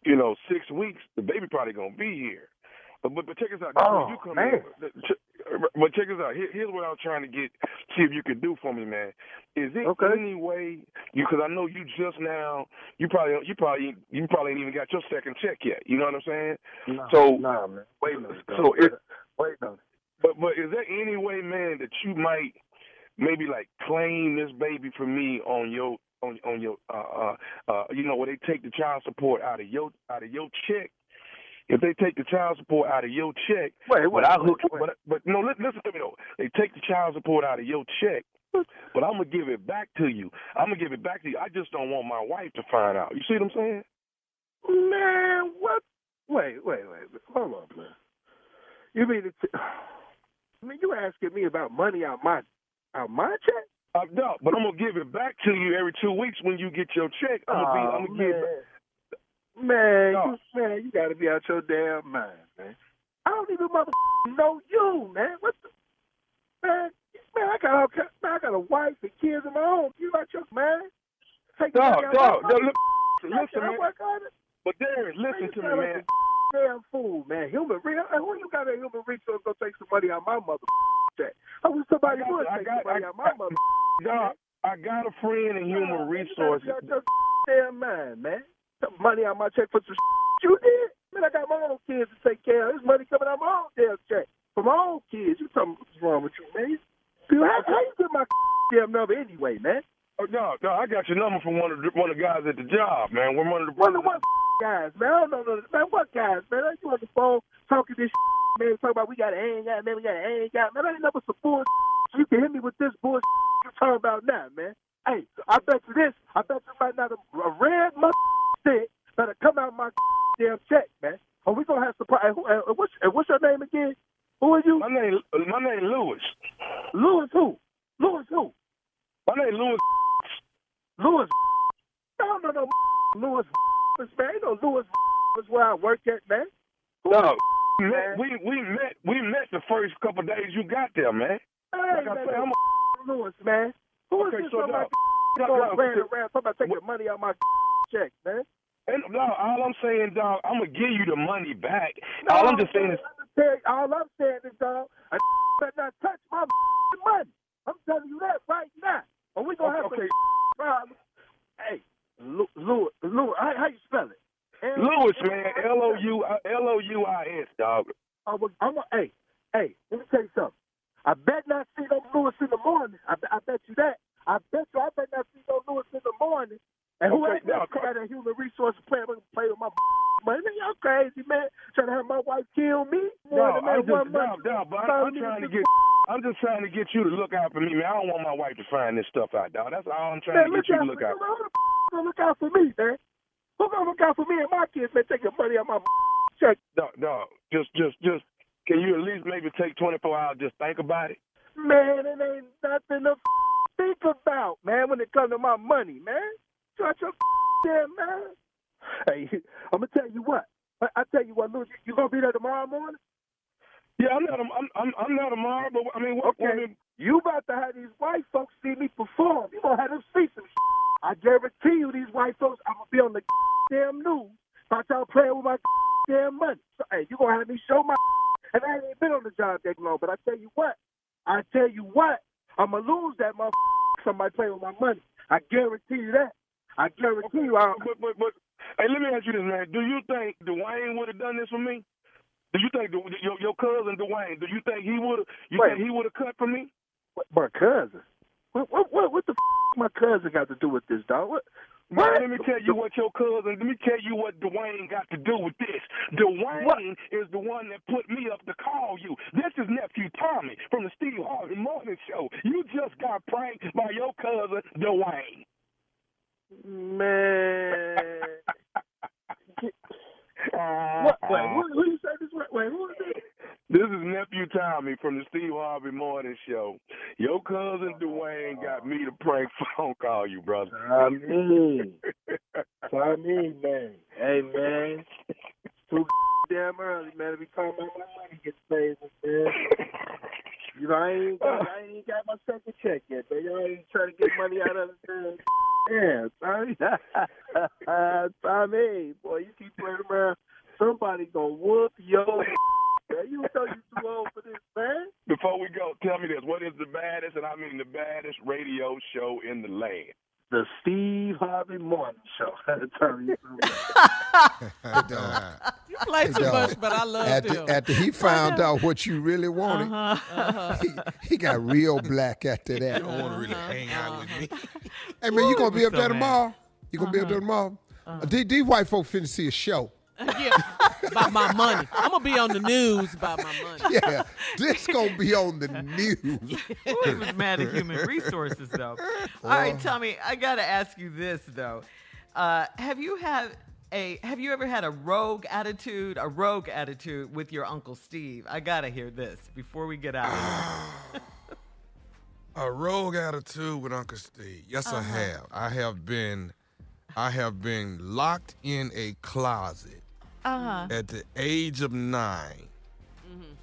you know, six weeks. The baby probably gonna be here. But but, but check us out. Oh, you come man. in. But check us out. Here, here's what I was trying to get. See if you could do for me, man. Is there Okay. any way you? Because I know you just now. You probably you probably you probably ain't even got your second check yet. You know what I'm saying? Nah, So- nah, man. Wait a minute. So it- wait a minute. But but is there any way, man, that you might maybe like claim this baby for me on your on on your uh uh uh you know where they take the child support out of your out of your check? If they take the child support out of your check, Wait, but I hook wait. but but no listen to me though. They take the child support out of your check, but I'm gonna give it back to you. I'm gonna give it back to you. I just don't want my wife to find out. You see what I'm saying? Man, what? Wait, wait, wait. Hold on, man. You mean it's? I mean, you asking me about money out my out my check? Uh, no, but I'm gonna give it back to you every two weeks when you get your check. I'm gonna be I'm gonna give it. Man, No. you, man, you got to be out your damn mind, man. I don't even mother know you, man. What the man? Man, I got all man, I got a wife and kids of my own. You not your man? Take Dog, out dog, dog, look, listen, man. work on it. But Darren, listen to me, man. damn fool, man. Human real. Uh, who you got a human resource go take some money out my mother check? I wish somebody I got- would take got- some money I- out my mother. Dog, I got a friend in human resources. Out your damn mind, man. Money out my check for some you did. Man, I got my own kids to take care of. There's money coming out my own damn check for my own kids. You talking what's wrong with you, man? How, how you get my damn number anyway, man? Oh, no, no, I got your number from one of the, one of the guys at the job, man. We're one of the One of what guys, man? I don't know, no- man. What guys, man? You on the phone talking this man? Talking about we got to hang out, man. We got to hang out, man. I ain't never some bullshit. You can hit me with this bullshit you talking about now, man. Hey, I bet you this. I bet you right now the a red mother stick better come out my damn check, man. Or we gonna have surprise. Who- uh, what's uh, what's your name again? Who are you? My name, my name Louis. Louis who? Louis who? My name Louis. Louis. No, no, no. Louis, man. Ain't no Louis is where I work at, man. No, we met, we we met we met the first couple days you got there, man. Hey, Like I man, say, I'm a- Louis, man. Who is Okay, this so somebody going dog, around dog, around talking about taking money out my check, man? And no, all I'm saying, dog, I'm gonna give you the money back. all I'm just saying is, all I'm saying is, dog, a better not touch my money. I'm telling you that right now. Or we gonna have Okay. some problems. Hey, Louis, Louis, how, how you spell it? L- Louis, man, L O U L O U I S, dog. Oh, I'm a, I'm a, hey, hey, let me tell you something. I bet not see no Louis in the morning. I, I bet you that. I bet you I bet not see no Louis in the morning. And who Okay, ain't now, got a human resource plan play with my money? Y'all crazy, man. Trying to have my wife kill me? No, I'm just, no, no, but I'm, I'm trying to get, I'm just trying to get you to look out for me, man. I don't want my wife to find this stuff out, dog. That's all I'm trying Man, to get you to look out. me. Who gonna look out for me, man? Who gonna look out for me and my kids, man? Taking money out my check. No, no, just, just, just. Can you at least maybe take 24 hours just think about it? Man, it ain't nothing to think about, man, when it comes to my money, man. Shut your damn man. Hey, I'm gonna tell you what. I, I tell you what, Louis, you, you gonna be there tomorrow morning? Yeah, I'm not, I'm, I'm, I'm not tomorrow, but I mean, what, Okay. I mean, You about to have these white folks see me perform. You gonna have them see some I guarantee you these white folks, I'm gonna be on the damn news about y'all playing with my damn money. So, hey, you gonna have me show my and I ain't been on the job that long, but I tell you what, I tell you what, I'm gonna lose that motherfucker somebody playing with my money. I guarantee you that. I guarantee you I but, but, but, hey, let me ask you this, man. Do you think Dwayne would have done this for me? Do you think the, your, your cousin Dwayne? Do you think he would? You Wait. think he would have cut for me? my cousin. What what what, what the f- my cousin got to do with this dog? What What? let me tell you what your cousin. Let me tell you what Dwayne got to do with this. Dwayne What? is the one that put me up to call you. This is nephew Tommy from the Steve Harvey Morning Show. You just got pranked by your cousin Dwayne. Man What wait, who, who you say this wait, who is this? This is nephew Tommy from the Steve Harvey Morning Show. Your cousin Dwayne got me to prank phone call you, brother. I mean, man. Hey, man. It's too damn early, man, to be talking about my money gets paid, man. You know, I ain't got, I ain't got my second check yet, man. Y'all ain't trying to get money out of the damn. Yeah, Tommy. Tommy, boy, you keep playing around. Somebody gonna whoop your man. You know you too old for this, man. Before we go, tell me this. What is the baddest, and I mean the baddest radio show in the land? The Steve Harvey Morning Show. Tell you You play too dog. much, but I love After, them. after he found out what you really wanted, Uh-huh. he, he got real black after that. You don't want to really hang out with me. Hey man, you Ooh, gonna be up so there tomorrow? You gonna be up there tomorrow? Uh, these, these white folk finna see a show. yeah, about my money. I'm gonna be on the news about my money. Yeah, this gonna be on the news. Ooh, he was mad at human resources, though. All right, Tommy, I got to ask you this though. Uh, have you had a Have you ever had a rogue attitude, a rogue attitude with your uncle Steve? I gotta hear this before we get out. of here. A rogue attitude with Uncle Steve. Yes, I have. I have been, I have been locked in a closet Uh-huh. at the age of 9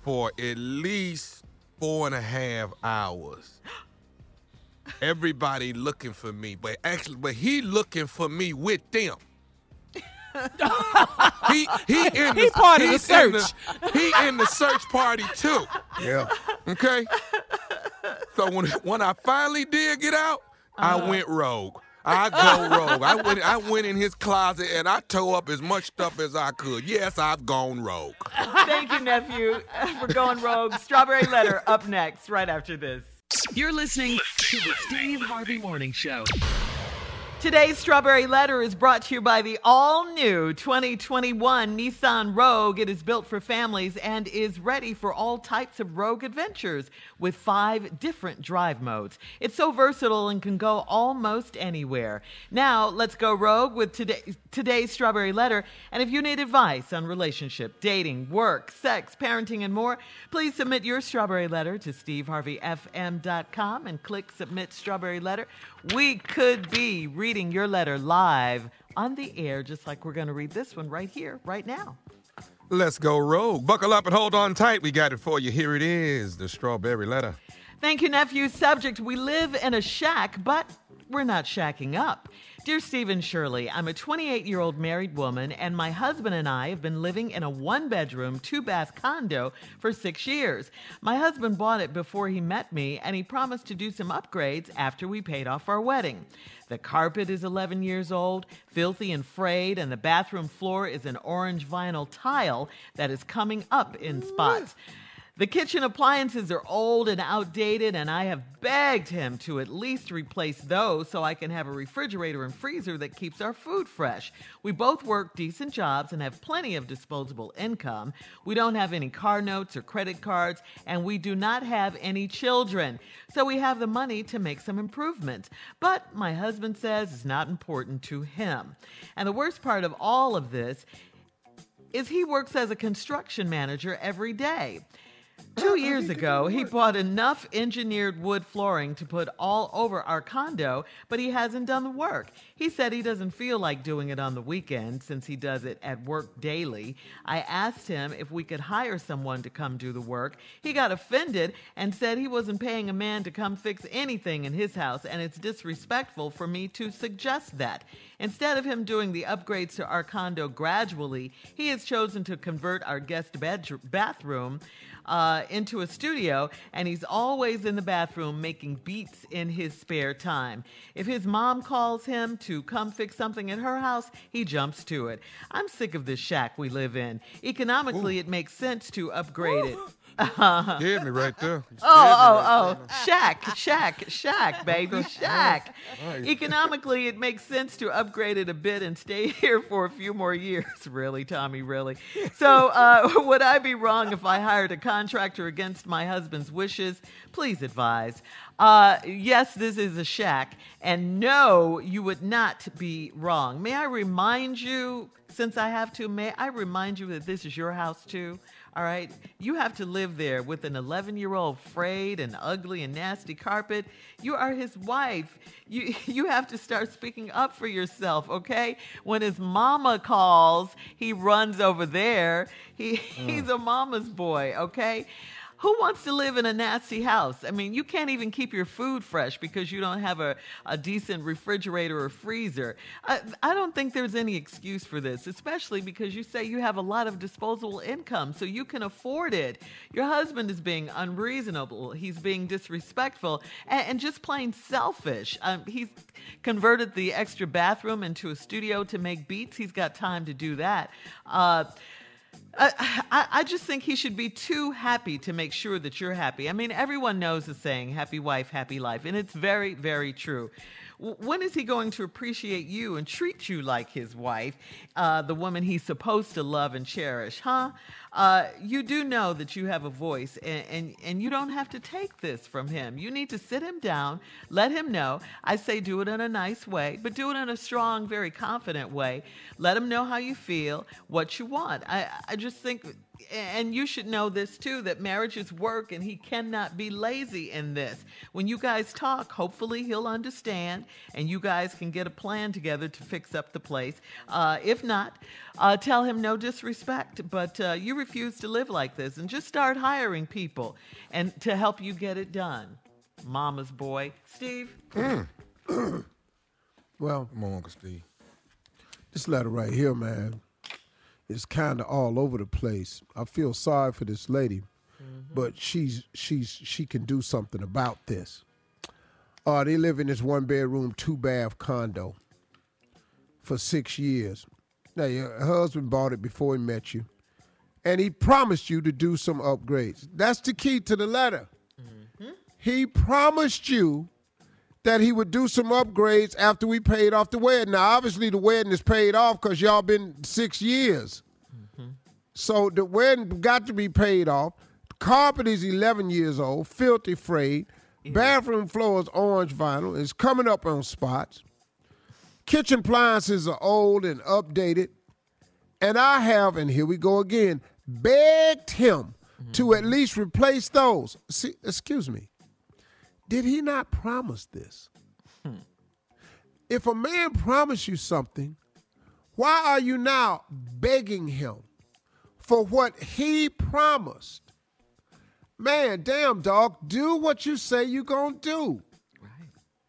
for at least four and a half hours. Everybody looking for me, but actually, but he looking for me with them. he he in He the, part of the he's in search. he in the search party too. Yeah. Okay. So when when I finally did get out, I uh-huh. went rogue. I go rogue. I went I went in his closet and I tore up as much stuff as I could. Yes, I've gone rogue. Thank you, nephew, for going rogue. Strawberry letter up next, right after this. You're listening to the Steve Harvey Morning Show. Today's Strawberry Letter is brought to you by the all new 2021 Nissan Rogue. It is built for families and is ready for all types of rogue adventures with five different drive modes. It's so versatile and can go almost anywhere. Now, let's go rogue with today, today's Strawberry Letter. And if you need advice on relationship, dating, work, sex, parenting, and more, please submit your Strawberry Letter to steveharveyfm.com and click Submit Strawberry Letter. We could be reading your letter live on the air, just like we're going to read this one right here, right now. Let's go rogue. Buckle up and hold on tight. We got it for you. Here it is the strawberry letter. Thank you, nephew. Subject We live in a shack, but we're not shacking up. Dear Steve and Shirley, I'm a 28 year old married woman, and my husband and I have been living in a one bedroom, two bath condo for six years. My husband bought it before he met me, and he promised to do some upgrades after we paid off our wedding. The carpet is 11 years old, filthy and frayed, and the bathroom floor is an orange vinyl tile that is coming up in spots. The kitchen appliances are old and outdated, and I have begged him to at least replace those so I can have a refrigerator and freezer that keeps our food fresh. We both work decent jobs and have plenty of disposable income. We don't have any car notes or credit cards, and we do not have any children. So we have the money to make some improvements. But my husband says it's not important to him. And the worst part of all of this is he works as a construction manager every day. Two years ago, he bought enough engineered wood flooring to put all over our condo, but he hasn't done the work. He said he doesn't feel like doing it on the weekend since he does it at work daily. I asked him if we could hire someone to come do the work. He got offended and said he wasn't paying a man to come fix anything in his house, and it's disrespectful for me to suggest that. Instead of him doing the upgrades to our condo gradually, he has chosen to convert our guest bedroom, bathroom uh, into a studio, and he's always in the bathroom making beats in his spare time. If his mom calls him to come fix something in her house, he jumps to it. I'm sick of this shack we live in. Economically, it makes sense to upgrade it. Hit me right there. Oh, oh, oh. Shack, shack, shack, baby, shack. Economically, it makes sense to upgrade it a bit and stay here for a few more years. Really, Tommy, really. So, uh, would I be wrong if I hired a contractor against my husband's wishes? Please advise. Uh, yes, this is a shack, and no, you would not be wrong. May I remind you, since I have to, may I remind you that this is your house too? All right. You have to live there with an 11 year old frayed and ugly and nasty carpet. You are his wife. You, you have to start speaking up for yourself, okay? When his mama calls, he runs over there. He, He's mm. a mama's boy, okay? Who wants to live in a nasty house? I mean, you can't even keep your food fresh because you don't have a, a decent refrigerator or freezer. I, I don't think there's any excuse for this, especially because you say you have a lot of disposable income, so you can afford it. Your husband is being unreasonable, he's being disrespectful, and, and just plain selfish. Um, he's converted the extra bathroom into a studio to make beats, he's got time to do that. Uh, I, I, I just think he should be too happy to make sure that you're happy. I mean, everyone knows the saying, happy wife, happy life, and it's very, very true. When is he going to appreciate you and treat you like his wife, uh, the woman he's supposed to love and cherish, huh? Uh, you do know that you have a voice, and, and, and you don't have to take this from him. You need to sit him down, let him know. I say do it in a nice way, but do it in a strong, very confident way. Let him know how you feel, what you want. I, I just think and you should know this too that marriage is work and he cannot be lazy in this. When you guys talk, hopefully he'll understand and you guys can get a plan together to fix up the place. Uh, if not, uh, tell him no disrespect, but uh, you refuse to live like this and just start hiring people and to help you get it done. Mama's boy. Steve? Well, Come on, Uncle Steve. this letter right here, man, is kind of all over the place. I feel sorry for this lady, but she's she's she can do something about this. Uh, they live in this one bedroom, two bath condo for six years. Now your husband bought it before he met you, and he promised you to do some upgrades. That's the key to the letter. Mm-hmm. he promised you that he would do some upgrades after we paid off the wedding. Now, obviously, the wedding is paid off because y'all been six years. Mm-hmm. So the wedding got to be paid off. Carpet is 11 years old, filthy frayed. Bathroom floor is orange vinyl. It's coming up on spots. Kitchen appliances are old and updated. And I have, and here we go again, begged him to at least replace those. See, excuse me. Did he not promise this? If a man promised you something, why are you now begging him for what he promised? Man, damn dog, do what you say you gonna do.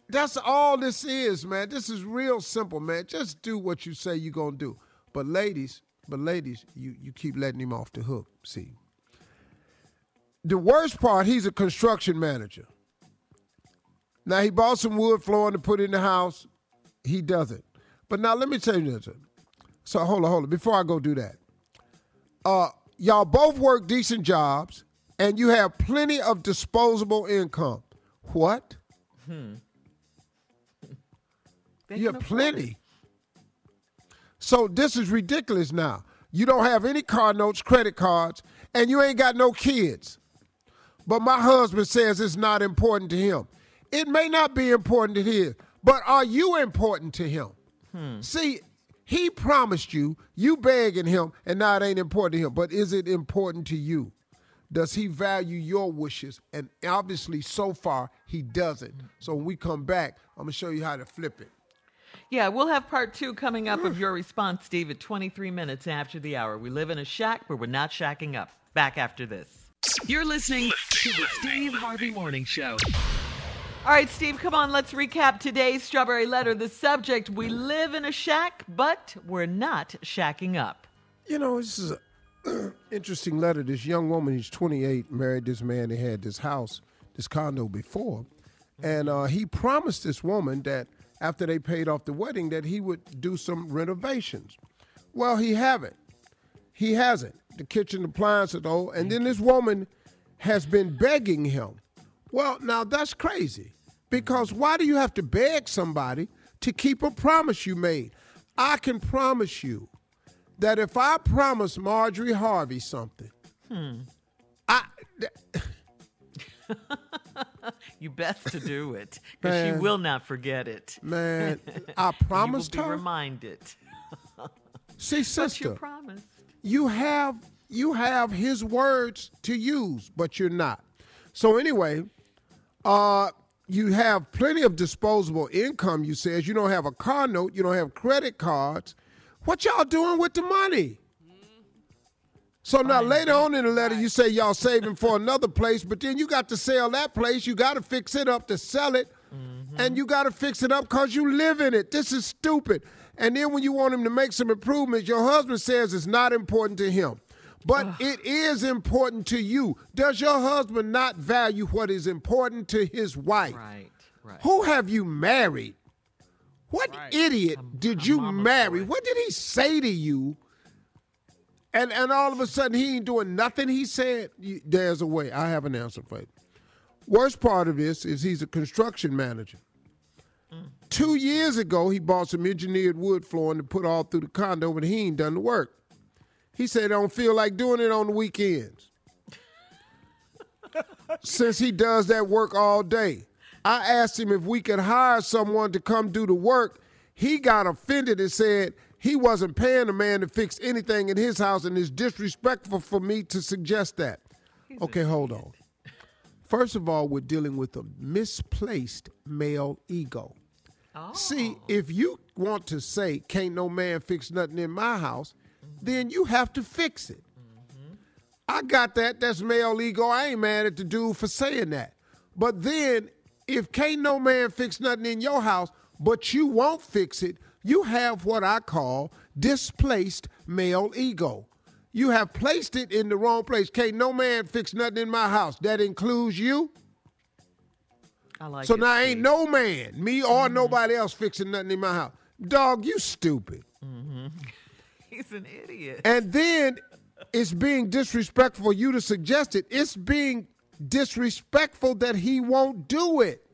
That's all this is, man. This is real simple, man. Just do what you say you gonna do. But ladies, but ladies, you, you keep letting him off the hook. See. The worst part, he's a construction manager. Now he bought some wood flooring to put in the house. He doesn't. But now let me tell you this. So hold on, hold on. Before I go do that, uh, y'all both work decent jobs, and you have plenty of disposable income. What? Hmm. You have plenty. So this is ridiculous now. You don't have any car notes, credit cards, and you ain't got no kids. But my husband says it's not important to him. It may not be important to him, but are you important to him? Hmm. See, he promised you, you begging him, and now it ain't important to him. But is it important to you? Does he value your wishes? And obviously, so far, he doesn't. So when we come back, I'm gonna show you how to flip it. Yeah, we'll have part two coming up of your response, Steve, at 23 minutes after the hour. We live in a shack, but we're not shacking up. Back after this. You're listening to the Steve Harvey Morning Show. All right, Steve, come on, let's recap today's Strawberry Letter. The subject We live in a shack, but we're not shacking up. You know, this is an interesting letter. This young woman, he's 28, married this man. They had this house, this condo before. And uh, he promised this woman that after they paid off the wedding, that he would do some renovations. Well, he haven't. He hasn't. The kitchen appliances, though. And then this woman has been begging him. Well, now that's crazy. Because why do you have to beg somebody to keep a promise you made? I can promise you that if I promise Marjorie Harvey something, Hmm. I You best to do it, because she will not forget it. Man, I promised You will be her. reminded. See, But you sister, promised. you have you have his words to use, but you're not. So anyway, uh, you have plenty of disposable income. You says you don't have a car note, you don't have credit cards. What y'all doing with the money? So now later on in the letter, you say y'all saving for another place, but then you got to sell that place. You got to fix it up to sell it, and you got to fix it up because you live in it. This is stupid. And then when you want him to make some improvements, your husband says it's not important to him. But it is important to you. Does your husband not value what is important to his wife? Right, right. Who have you married? What idiot did you marry? What did he say to you? And and all of a sudden he ain't doing nothing. He said, "You- "There's a way." I have an answer for it. Worst part of this is he's a construction manager. Two years ago, he bought some engineered wood flooring to put all through the condo, but he ain't done the work. He said, "I don't feel like doing it on the weekends." Since he does that work all day, I asked him if we could hire someone to come do the work. He got offended and said he wasn't paying a man to fix anything in his house, and it's disrespectful for me to suggest that. okay, hold on. First of all, we're dealing with a misplaced male ego. See, if you want to say, can't no man fix nothing in my house, then you have to fix it. I got that. That's male ego. I ain't mad at the dude for saying that. But then, if can't no man fix nothing in your house, but you won't fix it, you have what I call displaced male ego. You have placed it in the wrong place. Can't no man fix nothing in my house. That includes you. I like so it, now Steve. ain't no man, me or mm-hmm. nobody else, fixing nothing in my house. Dog, you stupid. Mm-hmm. He's an idiot. And then it's being disrespectful for you to suggest it. It's being disrespectful that he won't do it.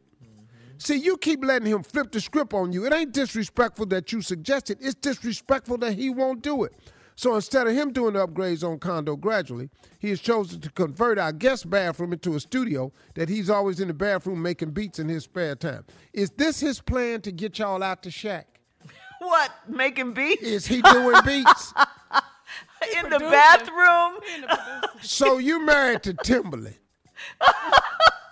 See, you keep letting him flip the script on you. It ain't disrespectful that you suggested. It's disrespectful that he won't do it. So instead of him doing the upgrades on condo gradually, he has chosen to convert our guest bathroom into a studio that he's always in the bathroom making beats in his spare time. Is this his plan to get y'all out the shack? What? Making beats? Is he doing beats? in the bathroom? so you married to Timbaland.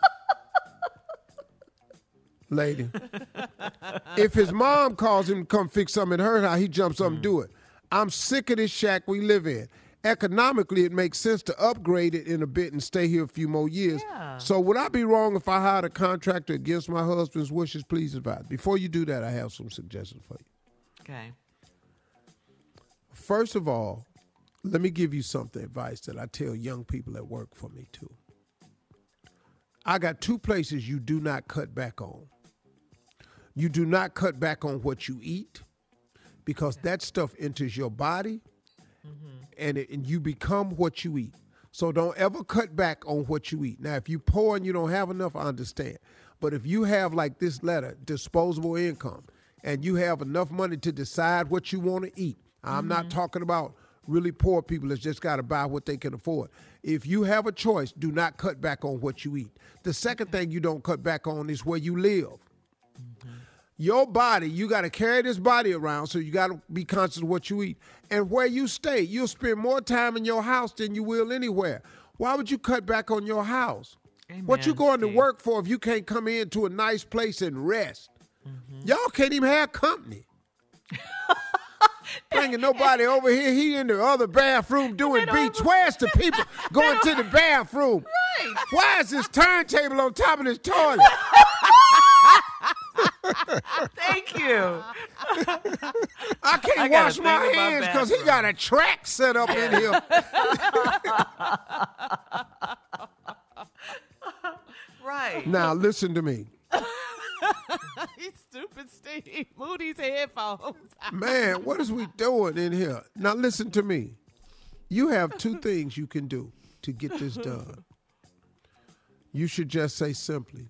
Lady. If his mom calls him to come fix something in her house, he jumps up and do it. I'm sick of this shack we live in. Economically, it makes sense to upgrade it in a bit and stay here a few more years. Yeah. So, would I be wrong if I hired a contractor against my husband's wishes? Please advise. Before you do that, I have some suggestions for you. Okay. First of all, let me give you something advice that I tell young people that work for me too. I got two places you do not cut back on. You do not cut back on what you eat because that stuff enters your body mm-hmm. and, it, and you become what you eat. So don't ever cut back on what you eat. Now, if you poor and you don't have enough, I understand. But if you have like this letter, disposable income, and you have enough money to decide what you want to eat, I'm not mm-hmm. talking about really poor people that's just got to buy what they can afford. If you have a choice, do not cut back on what you eat. The second mm-hmm. thing you don't cut back on is where you live. Your body, you got to carry this body around, so you got to be conscious of what you eat. And where you stay, you'll spend more time in your house than you will anywhere. Why would you cut back on your house? what you Amen, going to work for if you can't come into a nice place and rest? Mm-hmm. Y'all can't even have company. Bringing nobody over here. He in the other bathroom doing beats. Where's the people going to the bathroom? Right. Why is this turntable on top of this toilet? Thank you. I can't I wash my hands because he got a track set up in here. Right. now listen to me. He's stupid, Steve. Moody's headphones. Man, what is we doing in here? Now listen to me. You have two things you can do to get this done. You should just say simply,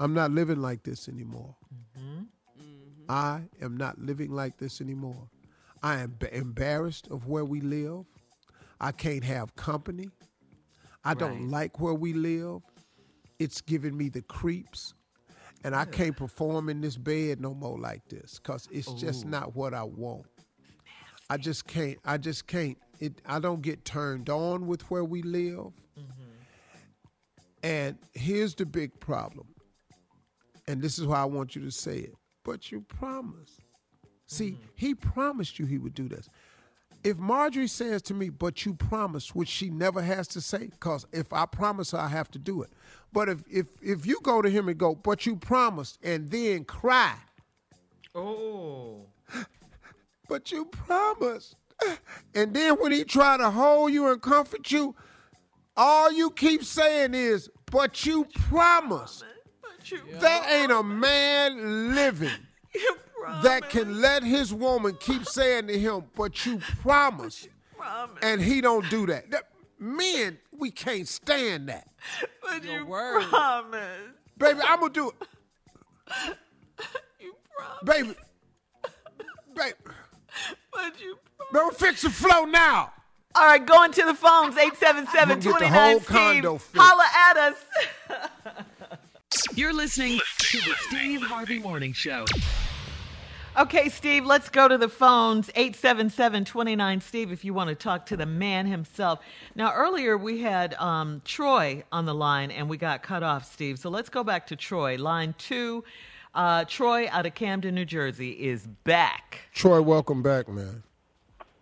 I'm not living like this anymore. Mm-hmm. Mm-hmm. I am not living like this anymore. I am b- embarrassed of where we live. I can't have company. I don't Right. like where we live. It's giving me the creeps. And I can't perform in this bed no more like this because it's just not what I want. I just can't. I just can't. It. I don't get turned on with where we live. Mm-hmm. And here's the big problem. And this is why I want you to say it. But you promised. See, he promised you he would do this. If Marjorie says to me, but you promised, which she never has to say, because if I promise her, I have to do it. But if if if you go to him and go, but you promised, and then cry, Oh. but you promised. And then when he try to hold you and comfort you, all you keep saying is, but you promised. There ain't a man living that can let his woman keep saying to him, but you promised. And he don't do that. That- Men, we can't stand that. But Your you word. promise. Baby, I'm gonna do it. You promise. Baby. Baby. But you Don't fix the flow now. All right, going to the phones, 877 Get the 29 condo Steve. fixed. Holla at us. You're listening to the Steve Harvey Morning Show. Okay, Steve, let's go to the phones. 877 29 Steve, if you want to talk to the man himself. Now, earlier we had um, Troy on the line and we got cut off, Steve. So let's go back to Troy. Line two. Uh, Troy out of Camden, New Jersey is back. Troy, welcome back, man.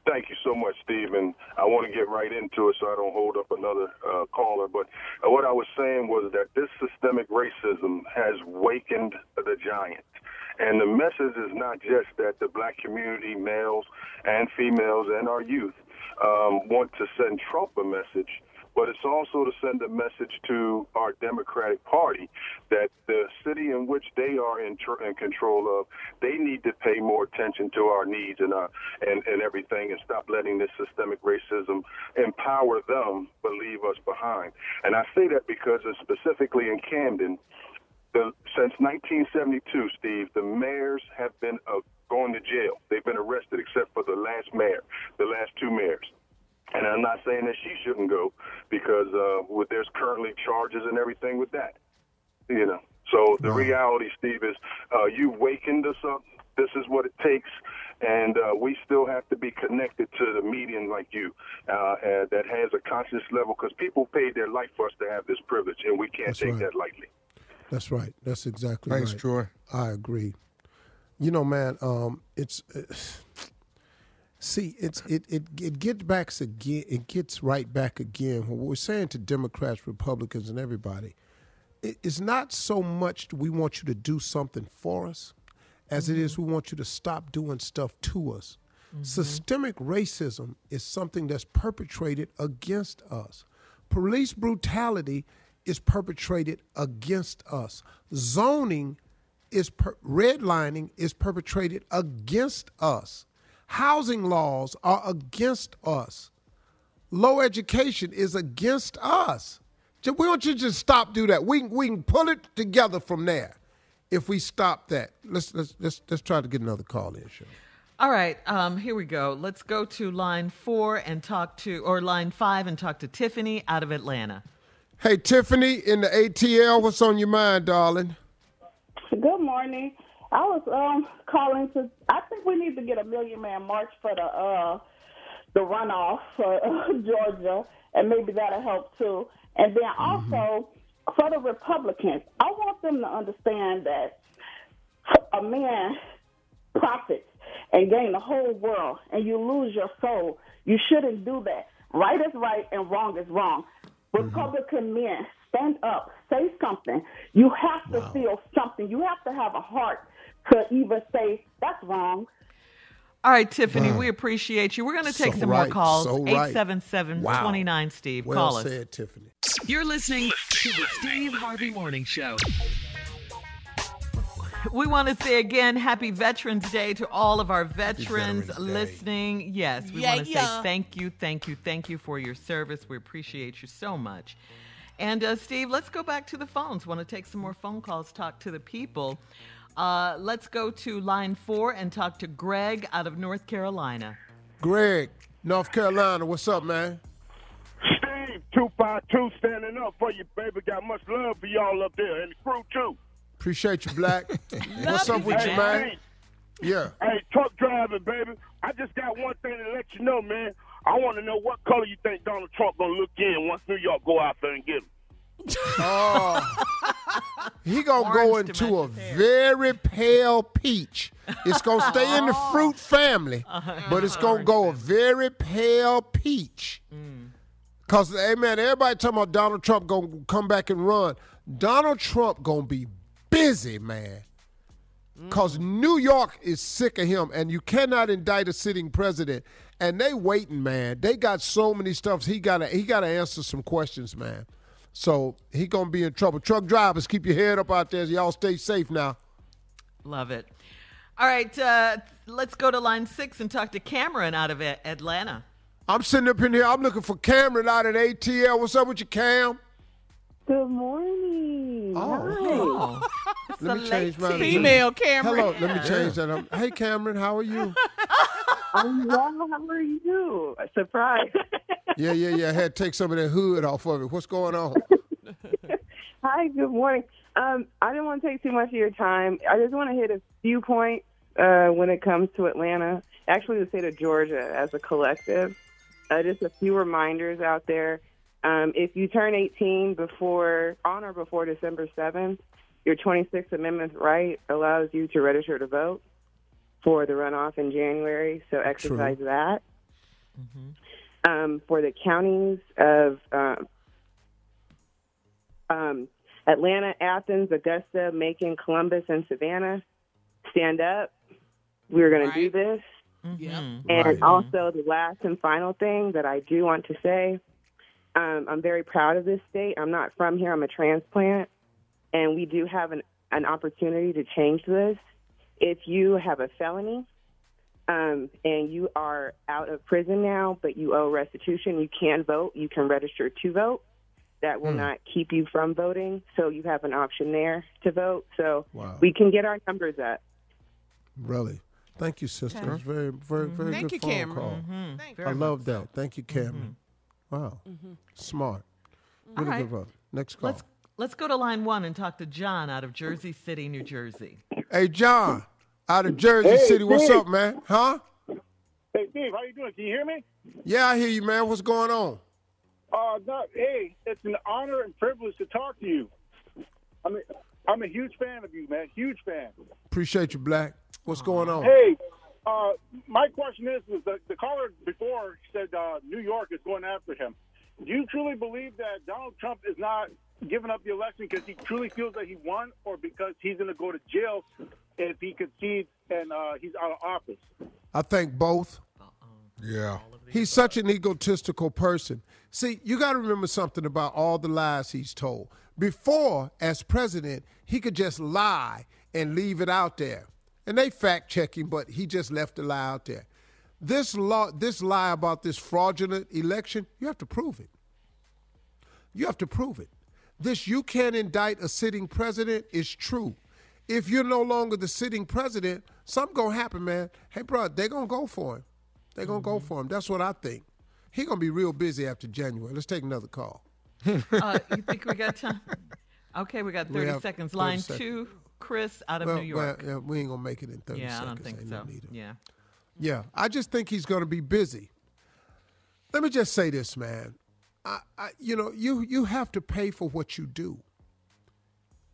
Thank you so much, Steve. And I want to get right into it so I don't hold up another uh, caller. But uh, what I was saying was that this systemic racism has wakened the giant. And the message is not just that the black community, males and females, and our youth um, want to send Trump a message, but it's also to send a message to our Democratic Party that the city in which they are in, tr- in control of, they need to pay more attention to our needs and, uh, and, and everything and stop letting this systemic racism empower them but leave us behind. And I say that because specifically in Camden, the, since 1972, Steve, the mayors have been uh, going to jail. They've been arrested, except for the last mayor, the last two mayors. And I'm not saying that she shouldn't go because uh, with, there's currently charges and everything with that. You know. So the reality, Steve, is uh, you wakened us up. This is what it takes, and uh, we still have to be connected to the median like you uh, and that has a conscious level because people paid their life for us to have this privilege, and we can't That's take right. that lightly. That's right. That's exactly Thanks, right. Troy. I agree. You know, man, um, it's uh, see, it's it it it gets back again. It gets right back again. What we're saying to Democrats, Republicans, and everybody, it, it's not so much we want you to do something for us, as it is mm-hmm. we want you to stop doing stuff to us. Mm-hmm. Systemic racism is something that's perpetrated against us. Police brutality is perpetrated against us. Zoning is per- redlining is perpetrated against us. Housing laws are against us. Low education is against us. Ju- We want you to just stop do that. We we can pull it together from there. If we stop that, let's let's let's, let's try to get another call in. Sure. All right, um, here we go. Let's go to line four and talk to, or line five and talk to Tiffany out of Atlanta. Hey Tiffany in the ATL, what's on your mind, darling? Good morning. I was um calling to. I think we need to get a million man march for the uh the runoff for uh, Georgia, and maybe that'll help too. And then also for the Republicans, I want them to understand that a man profits and gain the whole world, and you lose your soul. You shouldn't do that. Right is right, and wrong is wrong. Republican men, stand up, say something. You have to feel something. You have to have a heart to even say that's wrong. All right, Tiffany, Wow. we appreciate you. We're going to take So some right, more calls. so right. 877 29 Steve. Well Call us. said, Tiffany. You're listening to the Steve Harvey Morning Show. We want to say again, happy Veterans Day to all of our veterans Veterans listening. Yes, we Yeah, want to yeah. say thank you, thank you, thank you for your service. We appreciate you so much. And uh, Steve, let's go back to the phones. Want to take some more phone calls, talk to the people. Uh, let's go to line four and talk to Greg out of North Carolina. Greg, North Carolina, what's up, man? Steve, 252 standing up for you, baby. Got much love for y'all up there and the crew, too. Appreciate you, Black. what's up with Hey, you, man? hey, Yeah. Hey, truck driving, baby. I just got one thing to let you know, man. I want to know what color you think Donald Trump gonna look in once New York go out there and get him. Oh, he gonna go into a very pale peach. It's gonna stay in the fruit family, but it's gonna go a very pale peach. Cause hey man, everybody talking about Donald Trump gonna come back and run. Donald Trump gonna be busy, man. Cause New York is sick of him, and you cannot indict a sitting president. And they waiting, man. They got so many stuffs. He gotta he gotta answer some questions, man. So he gonna be in trouble. Truck drivers, keep your head up out there. Y'all stay safe now. Love it. All right, uh, let's go to line six and talk to Cameron out of Atlanta. I'm sitting up in here. I'm looking for Cameron out at ATL. What's up with you, Cam? Good morning. Oh, It's Let a me change my tea. Female Cameron. Hello, let me change that. up. Hey, Cameron, how are you? I'm well. How are you? Surprise. Yeah, yeah, yeah. I had to take some of that hood off of it. What's going on? Hi, good morning. Um, I didn't want to take too much of your time. I just want to hit a few points uh, when it comes to Atlanta, actually the state of Georgia as a collective. Uh, just a few reminders out there. Um, if you turn 18 before on or before December 7th, your 26th Amendment right allows you to register to vote for the runoff in January. So exercise that. Um, for the counties of uh, um, Atlanta, Athens, Augusta, Macon, Columbus, and Savannah, stand up. We're going to do this. Yep. And Right. also, the last and final thing that I do want to say Um, I'm very proud of this state. I'm not from here. I'm a transplant, and we do have an, an opportunity to change this. If you have a felony um, and you are out of prison now, but you owe restitution, you can vote. You can register to vote. That will Hmm. not keep you from voting, so you have an option there to vote. So Wow. we can get our numbers up. Really. Thank you, sister. Okay. It's very, very, very Thank good you, phone Cameron. call. Mhm. Thank I you. love that. Thank you, Cameron. Wow. Smart. All Really right. good vote. Next call. Let's let's go to line one and talk to John out of Jersey City, New Jersey. Hey, John, out of Jersey Hey, City. What's Steve. up, man? Huh? Hey, Steve, how you doing? Can you hear me? Yeah, I hear you, man. What's going on? Uh, no, hey, it's an honor and privilege to talk to you. I mean, I'm a huge fan of you, man. Huge fan. Appreciate you, Black. What's going on? Hey, uh, my question is: was the, the caller before said uh, New York is going after him? Do you truly believe that Donald Trump is not giving up the election because he truly feels that he won, or because he's going to go to jail if he concedes and uh, he's out of office? I think both. Yeah. He's such an egotistical person. See, you got to remember something about all the lies he's told. Before, as president, he could just lie and leave it out there. And they fact check him, but he just left the lie out there. This law, this lie about this fraudulent election, you have to prove it. You have to prove it. This you can't indict a sitting president is true. If you're no longer the sitting president, something gonna happen, man. Hey, bro, they're gonna go for him. They're gonna go for him. That's what I think. He gonna be real busy after January. Let's take another call. Uh, you think we got time? Okay, we got 30 have seconds. 30 Line seconds. two, Chris out of well, New York. well, yeah, we ain't gonna make it in 30 yeah, seconds. I don't think Ain't so. no. Yeah. Yeah, I just think he's going to be busy. Let me just say this, man. I, I, you know, you you have to pay for what you do.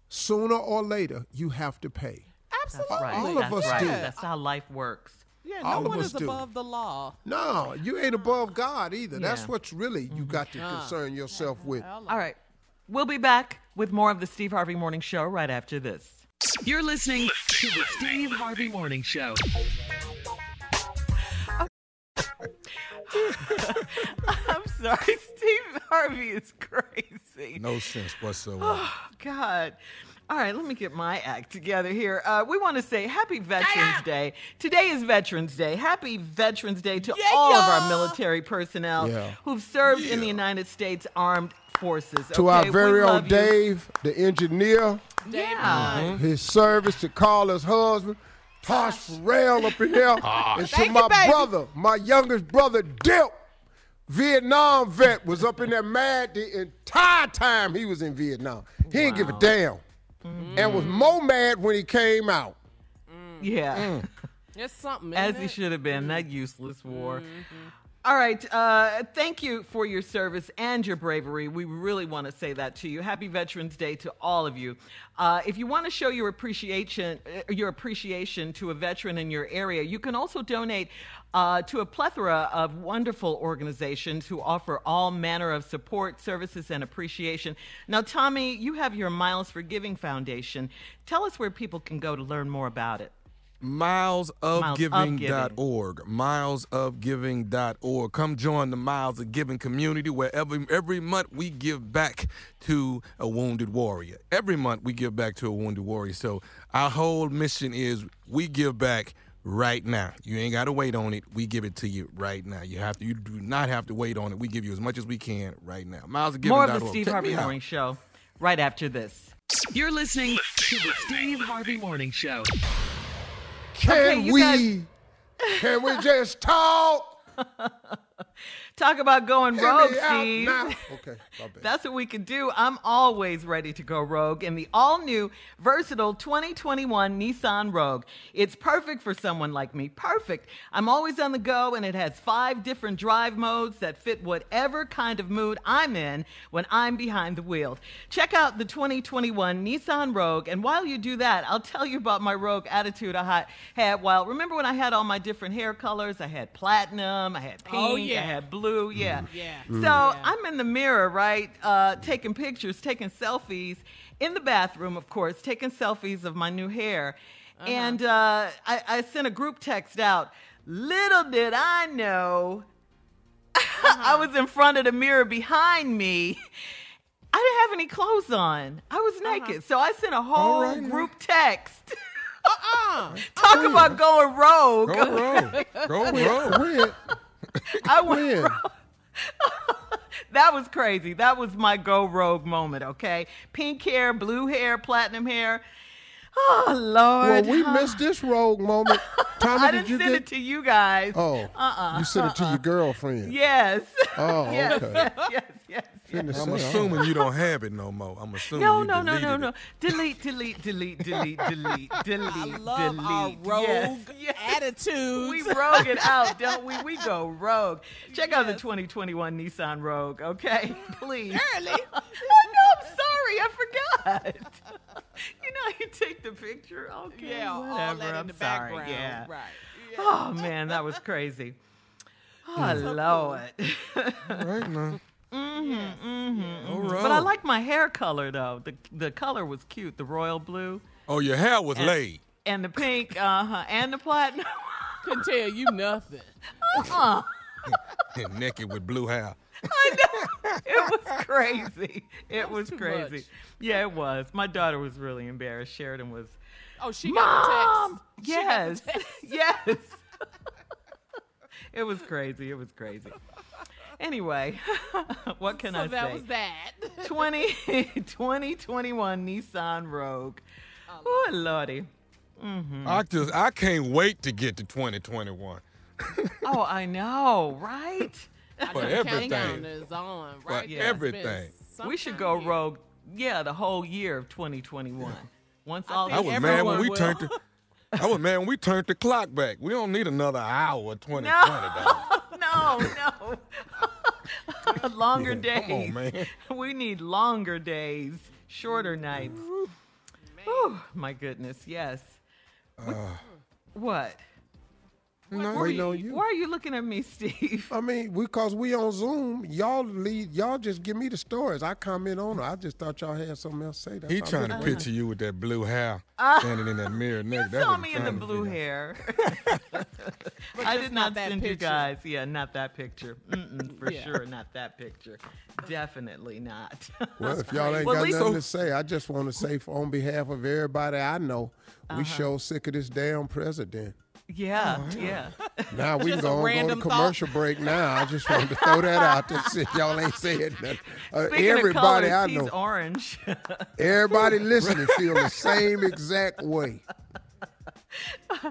Sooner or later, you have to pay. Absolutely. Right. All of That's us right. do. That's how life works. Yeah, no All of one us is do. above the law. No, you ain't above God either. That's Yeah. what's really you mm-hmm. got to concern yourself with. All right. We'll be back with more of the Steve Harvey Morning Show right after this. You're listening to the Steve Harvey Morning Show. I'm sorry. Steve Harvey is crazy. No sense whatsoever. Oh, God. All right, let me get my act together here. Uh, we want to say Happy Veterans Day. Today is Veterans Day. Happy Veterans Day to all of our military personnel Yeah. who've served in the United States Armed Forces. To okay? our very love own you. Dave, the engineer, Yeah. his service to Carla's husband, Tosh Farrell up in there, and to Thank you, my brother, my youngest brother, Dip, Vietnam vet, was up in there mad the entire time he was in Vietnam. He didn't give a damn. Mm. And was more mad when he came out. Mm. Yeah. Mm. It's something. As isn't he it? should have been, that mm-hmm. useless war. Mm-hmm. All right. Uh, thank you for your service and your bravery. We really want to say that to you. Happy Veterans Day to all of you. Uh, if you want to show your appreciation, uh, your appreciation to a veteran in your area, you can also donate uh, to a plethora of wonderful organizations who offer all manner of support, services, and appreciation. Now, Tommy, you have your Miles of Giving Foundation. Tell us where people can go to learn more about it. milesofgiving.org milesofgiving.org come join the miles of giving community where every, every month we give back to a wounded warrior. Every month we give back to a wounded warrior. So our whole mission is we give back right now. You ain't got to wait on it. We give it to you right now. You have to you do not have to wait on it. We give you as much as we can right now. Milesofgiving.org More of the Steve Check Harvey. Morning Show right after this. You're listening to the Steve Harvey Morning Show. Can Okay, we guys- can we just talk? Talk about going rogue, Steve. now. Okay. That's what we can do. I'm always ready to go rogue in the all new, versatile 2021 Nissan Rogue. It's perfect for someone like me. Perfect. I'm always on the go, and it has five different drive modes that fit whatever kind of mood I'm in when I'm behind the wheel. Check out the 2021 Nissan Rogue, and while you do that, I'll tell you about my Rogue attitude I had while. Remember when I had all my different hair colors? I had platinum, I had oh, pink, Oh, I had blue. Yeah. Yeah. So I'm in the mirror, right, uh, taking pictures, taking selfies in the bathroom, of course, taking selfies of my new hair. Uh-huh. And uh, I, I sent a group text out. Little did I know uh-huh. I was in front of the mirror behind me. I didn't have any clothes on. I was uh-huh. naked. So I sent a whole right, now. group text. Uh-uh. Talk uh-uh. about going rogue. Go rogue. Go rogue. I went that was crazy. That was my go rogue moment, okay? Pink hair, blue hair, platinum hair. Oh, Lord! Well, we missed this rogue moment. Tommy, I did didn't you send get? it to you guys. oh, Uh-uh. you sent it to your uh-uh. girlfriend. Yes. Oh, yes, okay. yes, yes, yes. Finna I'm assuming you don't have it no more. I'm assuming No, you no, no, no, no. it. Delete, delete, delete, delete, delete, delete. I love our rogue Yes, yes. attitudes. We rogue it out, don't we? We go rogue. Check out the 2021 Nissan Rogue, okay? Please. Early. I know, I'm sorry, I forgot. you know, you take the picture. Okay, Yeah, all whatever. that in I'm the sorry. background. Yeah. Right. Oh man, that was crazy. Oh Lord. Right now. Mm-hmm, mm-hmm, All mhm. But I like my hair color though. The the color was cute, the royal blue Oh, your hair was And- laid. and the pink, uh huh, and the platinum. Couldn't tell you nothing. Uh-uh. and naked with blue hair. I know. It was crazy. It was too crazy. much. Yeah, it was. My daughter was really embarrassed. Sheridan was. Oh, she got Mom! the text. She got Yes, the text. yes. it was crazy. It was crazy. Anyway, what can so I that say? That was that. 20, 2021 Nissan Rogue. Oh, lordy. Mm-hmm. I just I can't wait to get to 2021. Oh, I know, right? I For everything. is on, For right? Yeah. Everything. we should go here. rogue. Yeah, the whole year of 2021. Once I all think I was mad when we will. turned the I was mad when we turned the clock back. We don't need another hour 2020, dog. no, no. longer Yeah, days. on, man. We need longer days, shorter nights. Oh my goodness, yes. What? Uh. What? Waiting on you. Why are you looking at me, Steve? I mean, because we on Zoom, y'all lead, y'all just give me the stories. I comment on it. I just thought y'all had something else to say. That's He trying to I'm picture you with that blue hair Ah. standing in that mirror naked. You That's saw me I'm in the blue hair. I did not not that send you picture. guys. Yeah, not that picture. Mm-mm, for Yeah. sure, not that picture. Definitely not. Well, if y'all ain't Well, got least- nothing to say, I just want to say for, on behalf of everybody I know, Uh-huh. we sure sick of this damn president. Yeah, yeah. Now we can Just a go, on, go random to thought. commercial break now. I just wanted to throw that out there since y'all ain't saying nothing. Uh, everybody of colors, I he's know, orange. everybody listening feel the same exact way. All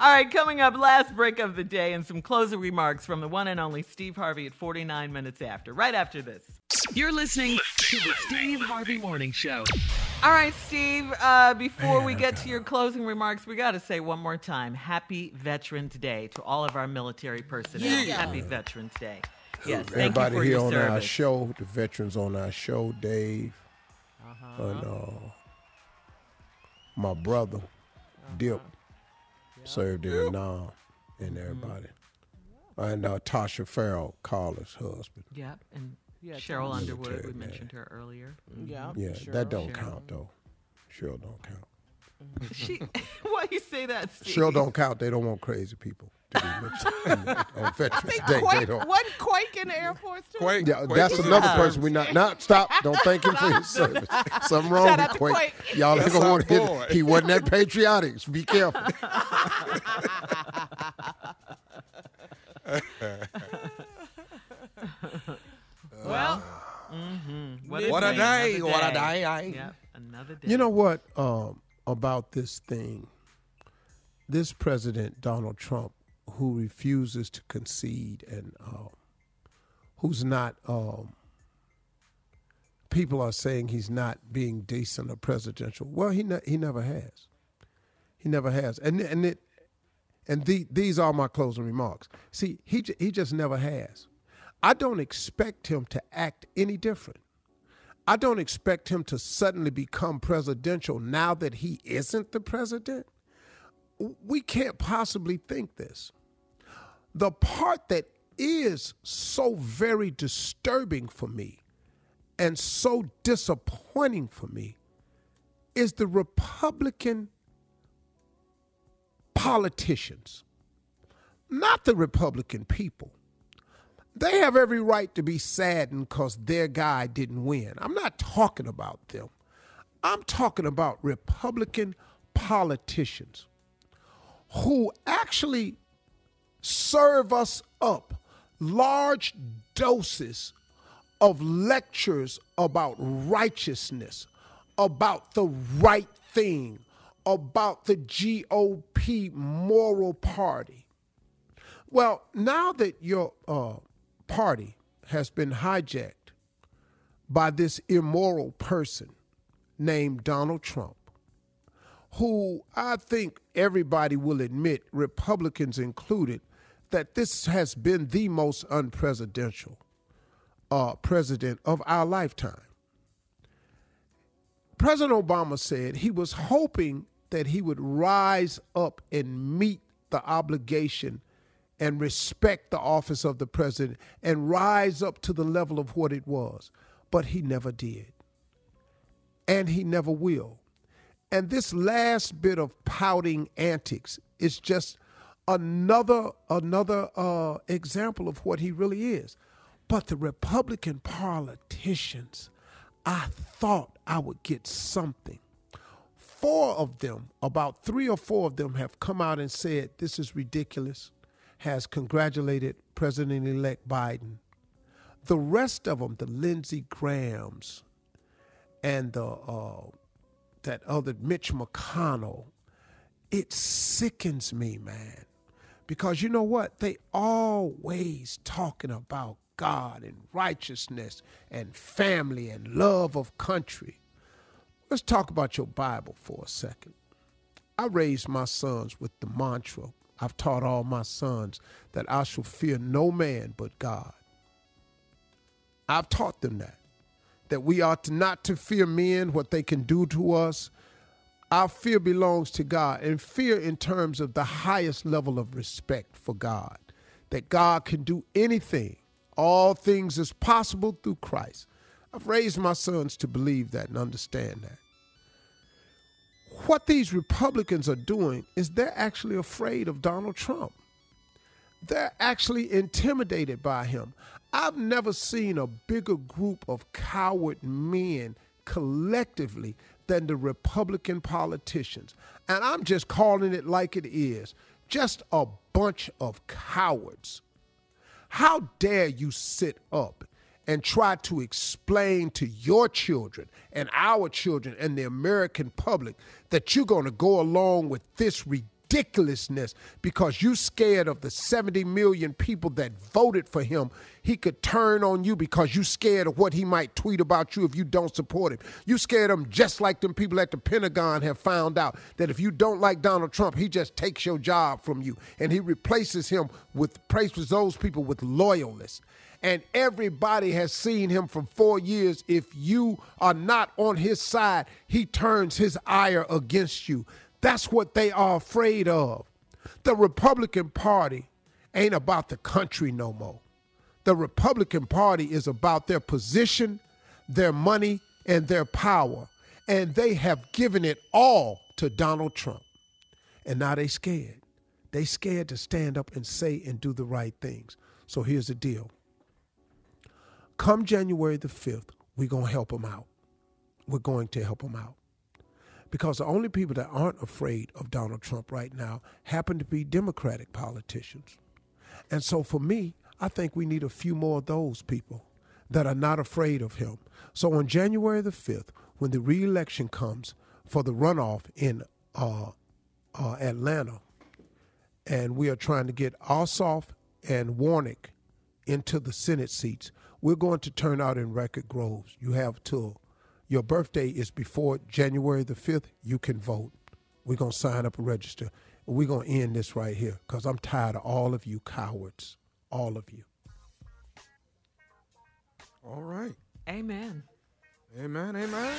right, coming up, last break of the day and some closing remarks from the one and only Steve Harvey at 49 minutes after, right after this. You're listening to the Steve Harvey Morning Show. All right, Steve, uh, before we get to your closing remarks, we got to say one more time Happy Veterans Day to all of our military personnel. Yeah. Happy Veterans Day. Yes, thank Everybody you for here your on our show, the veterans on our show, Dave, Uh-huh. and uh, my brother, Dip, served in Vietnam, and everybody. And uh, Tasha Farrell, Carla's husband. Yep, and Yeah, Cheryl Tom. Underwood, we Military man. mentioned her earlier. Mm-hmm. Yeah, Yeah, sure. that don't Cheryl. count though. Cheryl don't count. Mm-hmm. She, why you say that, Steve? Cheryl don't count. They don't want crazy people to be mentioned on Veterans Day. They Quake, don't. wasn't Quake in the Air Force too? Quake, Yeah, Quake that's another in- person we not not stop. Don't thank him for his service. Something wrong Shout with out Quake. Quake. Y'all ain't gonna want to boy. hit. He wasn't that patriotic. So be careful. Well, Mm-hmm. What a day, what a day, eh? Yep, another day. You know what um, about this thing? This president Donald Trump, who refuses to concede and um, who's not. Um, people are saying he's not being decent or presidential. Well, he ne- he never has. He never has, and and it and the, these are my closing remarks. See, he j- he just never has. I don't expect him to act any different. I don't expect him to suddenly become presidential now that he isn't the president. We can't possibly think this. The part that is so very disturbing for me and so disappointing for me is the Republican politicians, not the Republican people. They have every right to be saddened because their guy didn't win. I'm not talking about them. I'm talking about Republican politicians who actually serve us up large doses of lectures about righteousness, about the right thing, about the GOP moral party. Well, now that your uh, party has been hijacked by this immoral person named Donald Trump, who I think everybody will admit, Republicans included, that this has been the most unpresidential uh, president of our lifetime. President Obama said he was hoping that he would rise up and meet the obligation and respect the office of the president and rise up to the level of what it was. But he never did. And he never will. And this last bit of pouting antics is just another another uh, example of what he really is. But the Republican politicians, I thought I would get something. Four of them, about three or four of them, have come out and said this is ridiculous, has congratulated President elect Biden. The rest of them, the Lindsey Grahams and the uh, that other Mitch McConnell, it sickens me, man. Because you know what? They always talking about God and righteousness and family and love of country. Let's talk about your Bible for a second. I raised my sons with the mantra I've taught all my sons that I shall fear no man but God. I've taught them that. That we ought not to fear men, what they can do to us. Our fear belongs to God, and fear in terms of the highest level of respect for God. That God can do anything. All things is possible through Christ. I've raised my sons to believe that and understand that. What these Republicans are doing is they're actually afraid of Donald Trump. They're actually intimidated by him. I've never seen a bigger group of coward men collectively than the Republican politicians. And I'm just calling it like it is just a bunch of cowards. How dare you sit up and try to explain to your children and our children and the American public that you're going to go along with this ridiculousness because you're scared of the 70 million people that voted for him. He could turn on you because you're scared of what he might tweet about you if you don't support him. You scared him just like them people at the pentagon have found out that if you don't like donald trump he just takes your job from you. And he replaces him with replaces those people with loyalists and everybody has seen him for four years. If you are not on his side, he turns his ire against you. That's what they are afraid of. The Republican Party ain't about the country no more. The Republican Party is about their position, their money, and their power. And they have given it all to Donald Trump. And now they scared. They scared to stand up and say and do the right things. So here's the deal. Come January the 5th, we're going to help them out. We're going to help them out. Because the only people that aren't afraid of Donald Trump right now happen to be Democratic politicians. And so for me, I think we need a few more of those people that are not afraid of him. So on January the 5th, when the reelection comes for the runoff in uh, uh, Atlanta, and we are trying to get Ossoff and Warnock into the Senate seats, we're going to turn out in Record Groves. You have till your birthday is before January the 5th. You can vote. We're going to sign up and register. We're going to end this right here because I'm tired of all of you cowards. All of you. All right. Amen. Amen. Amen.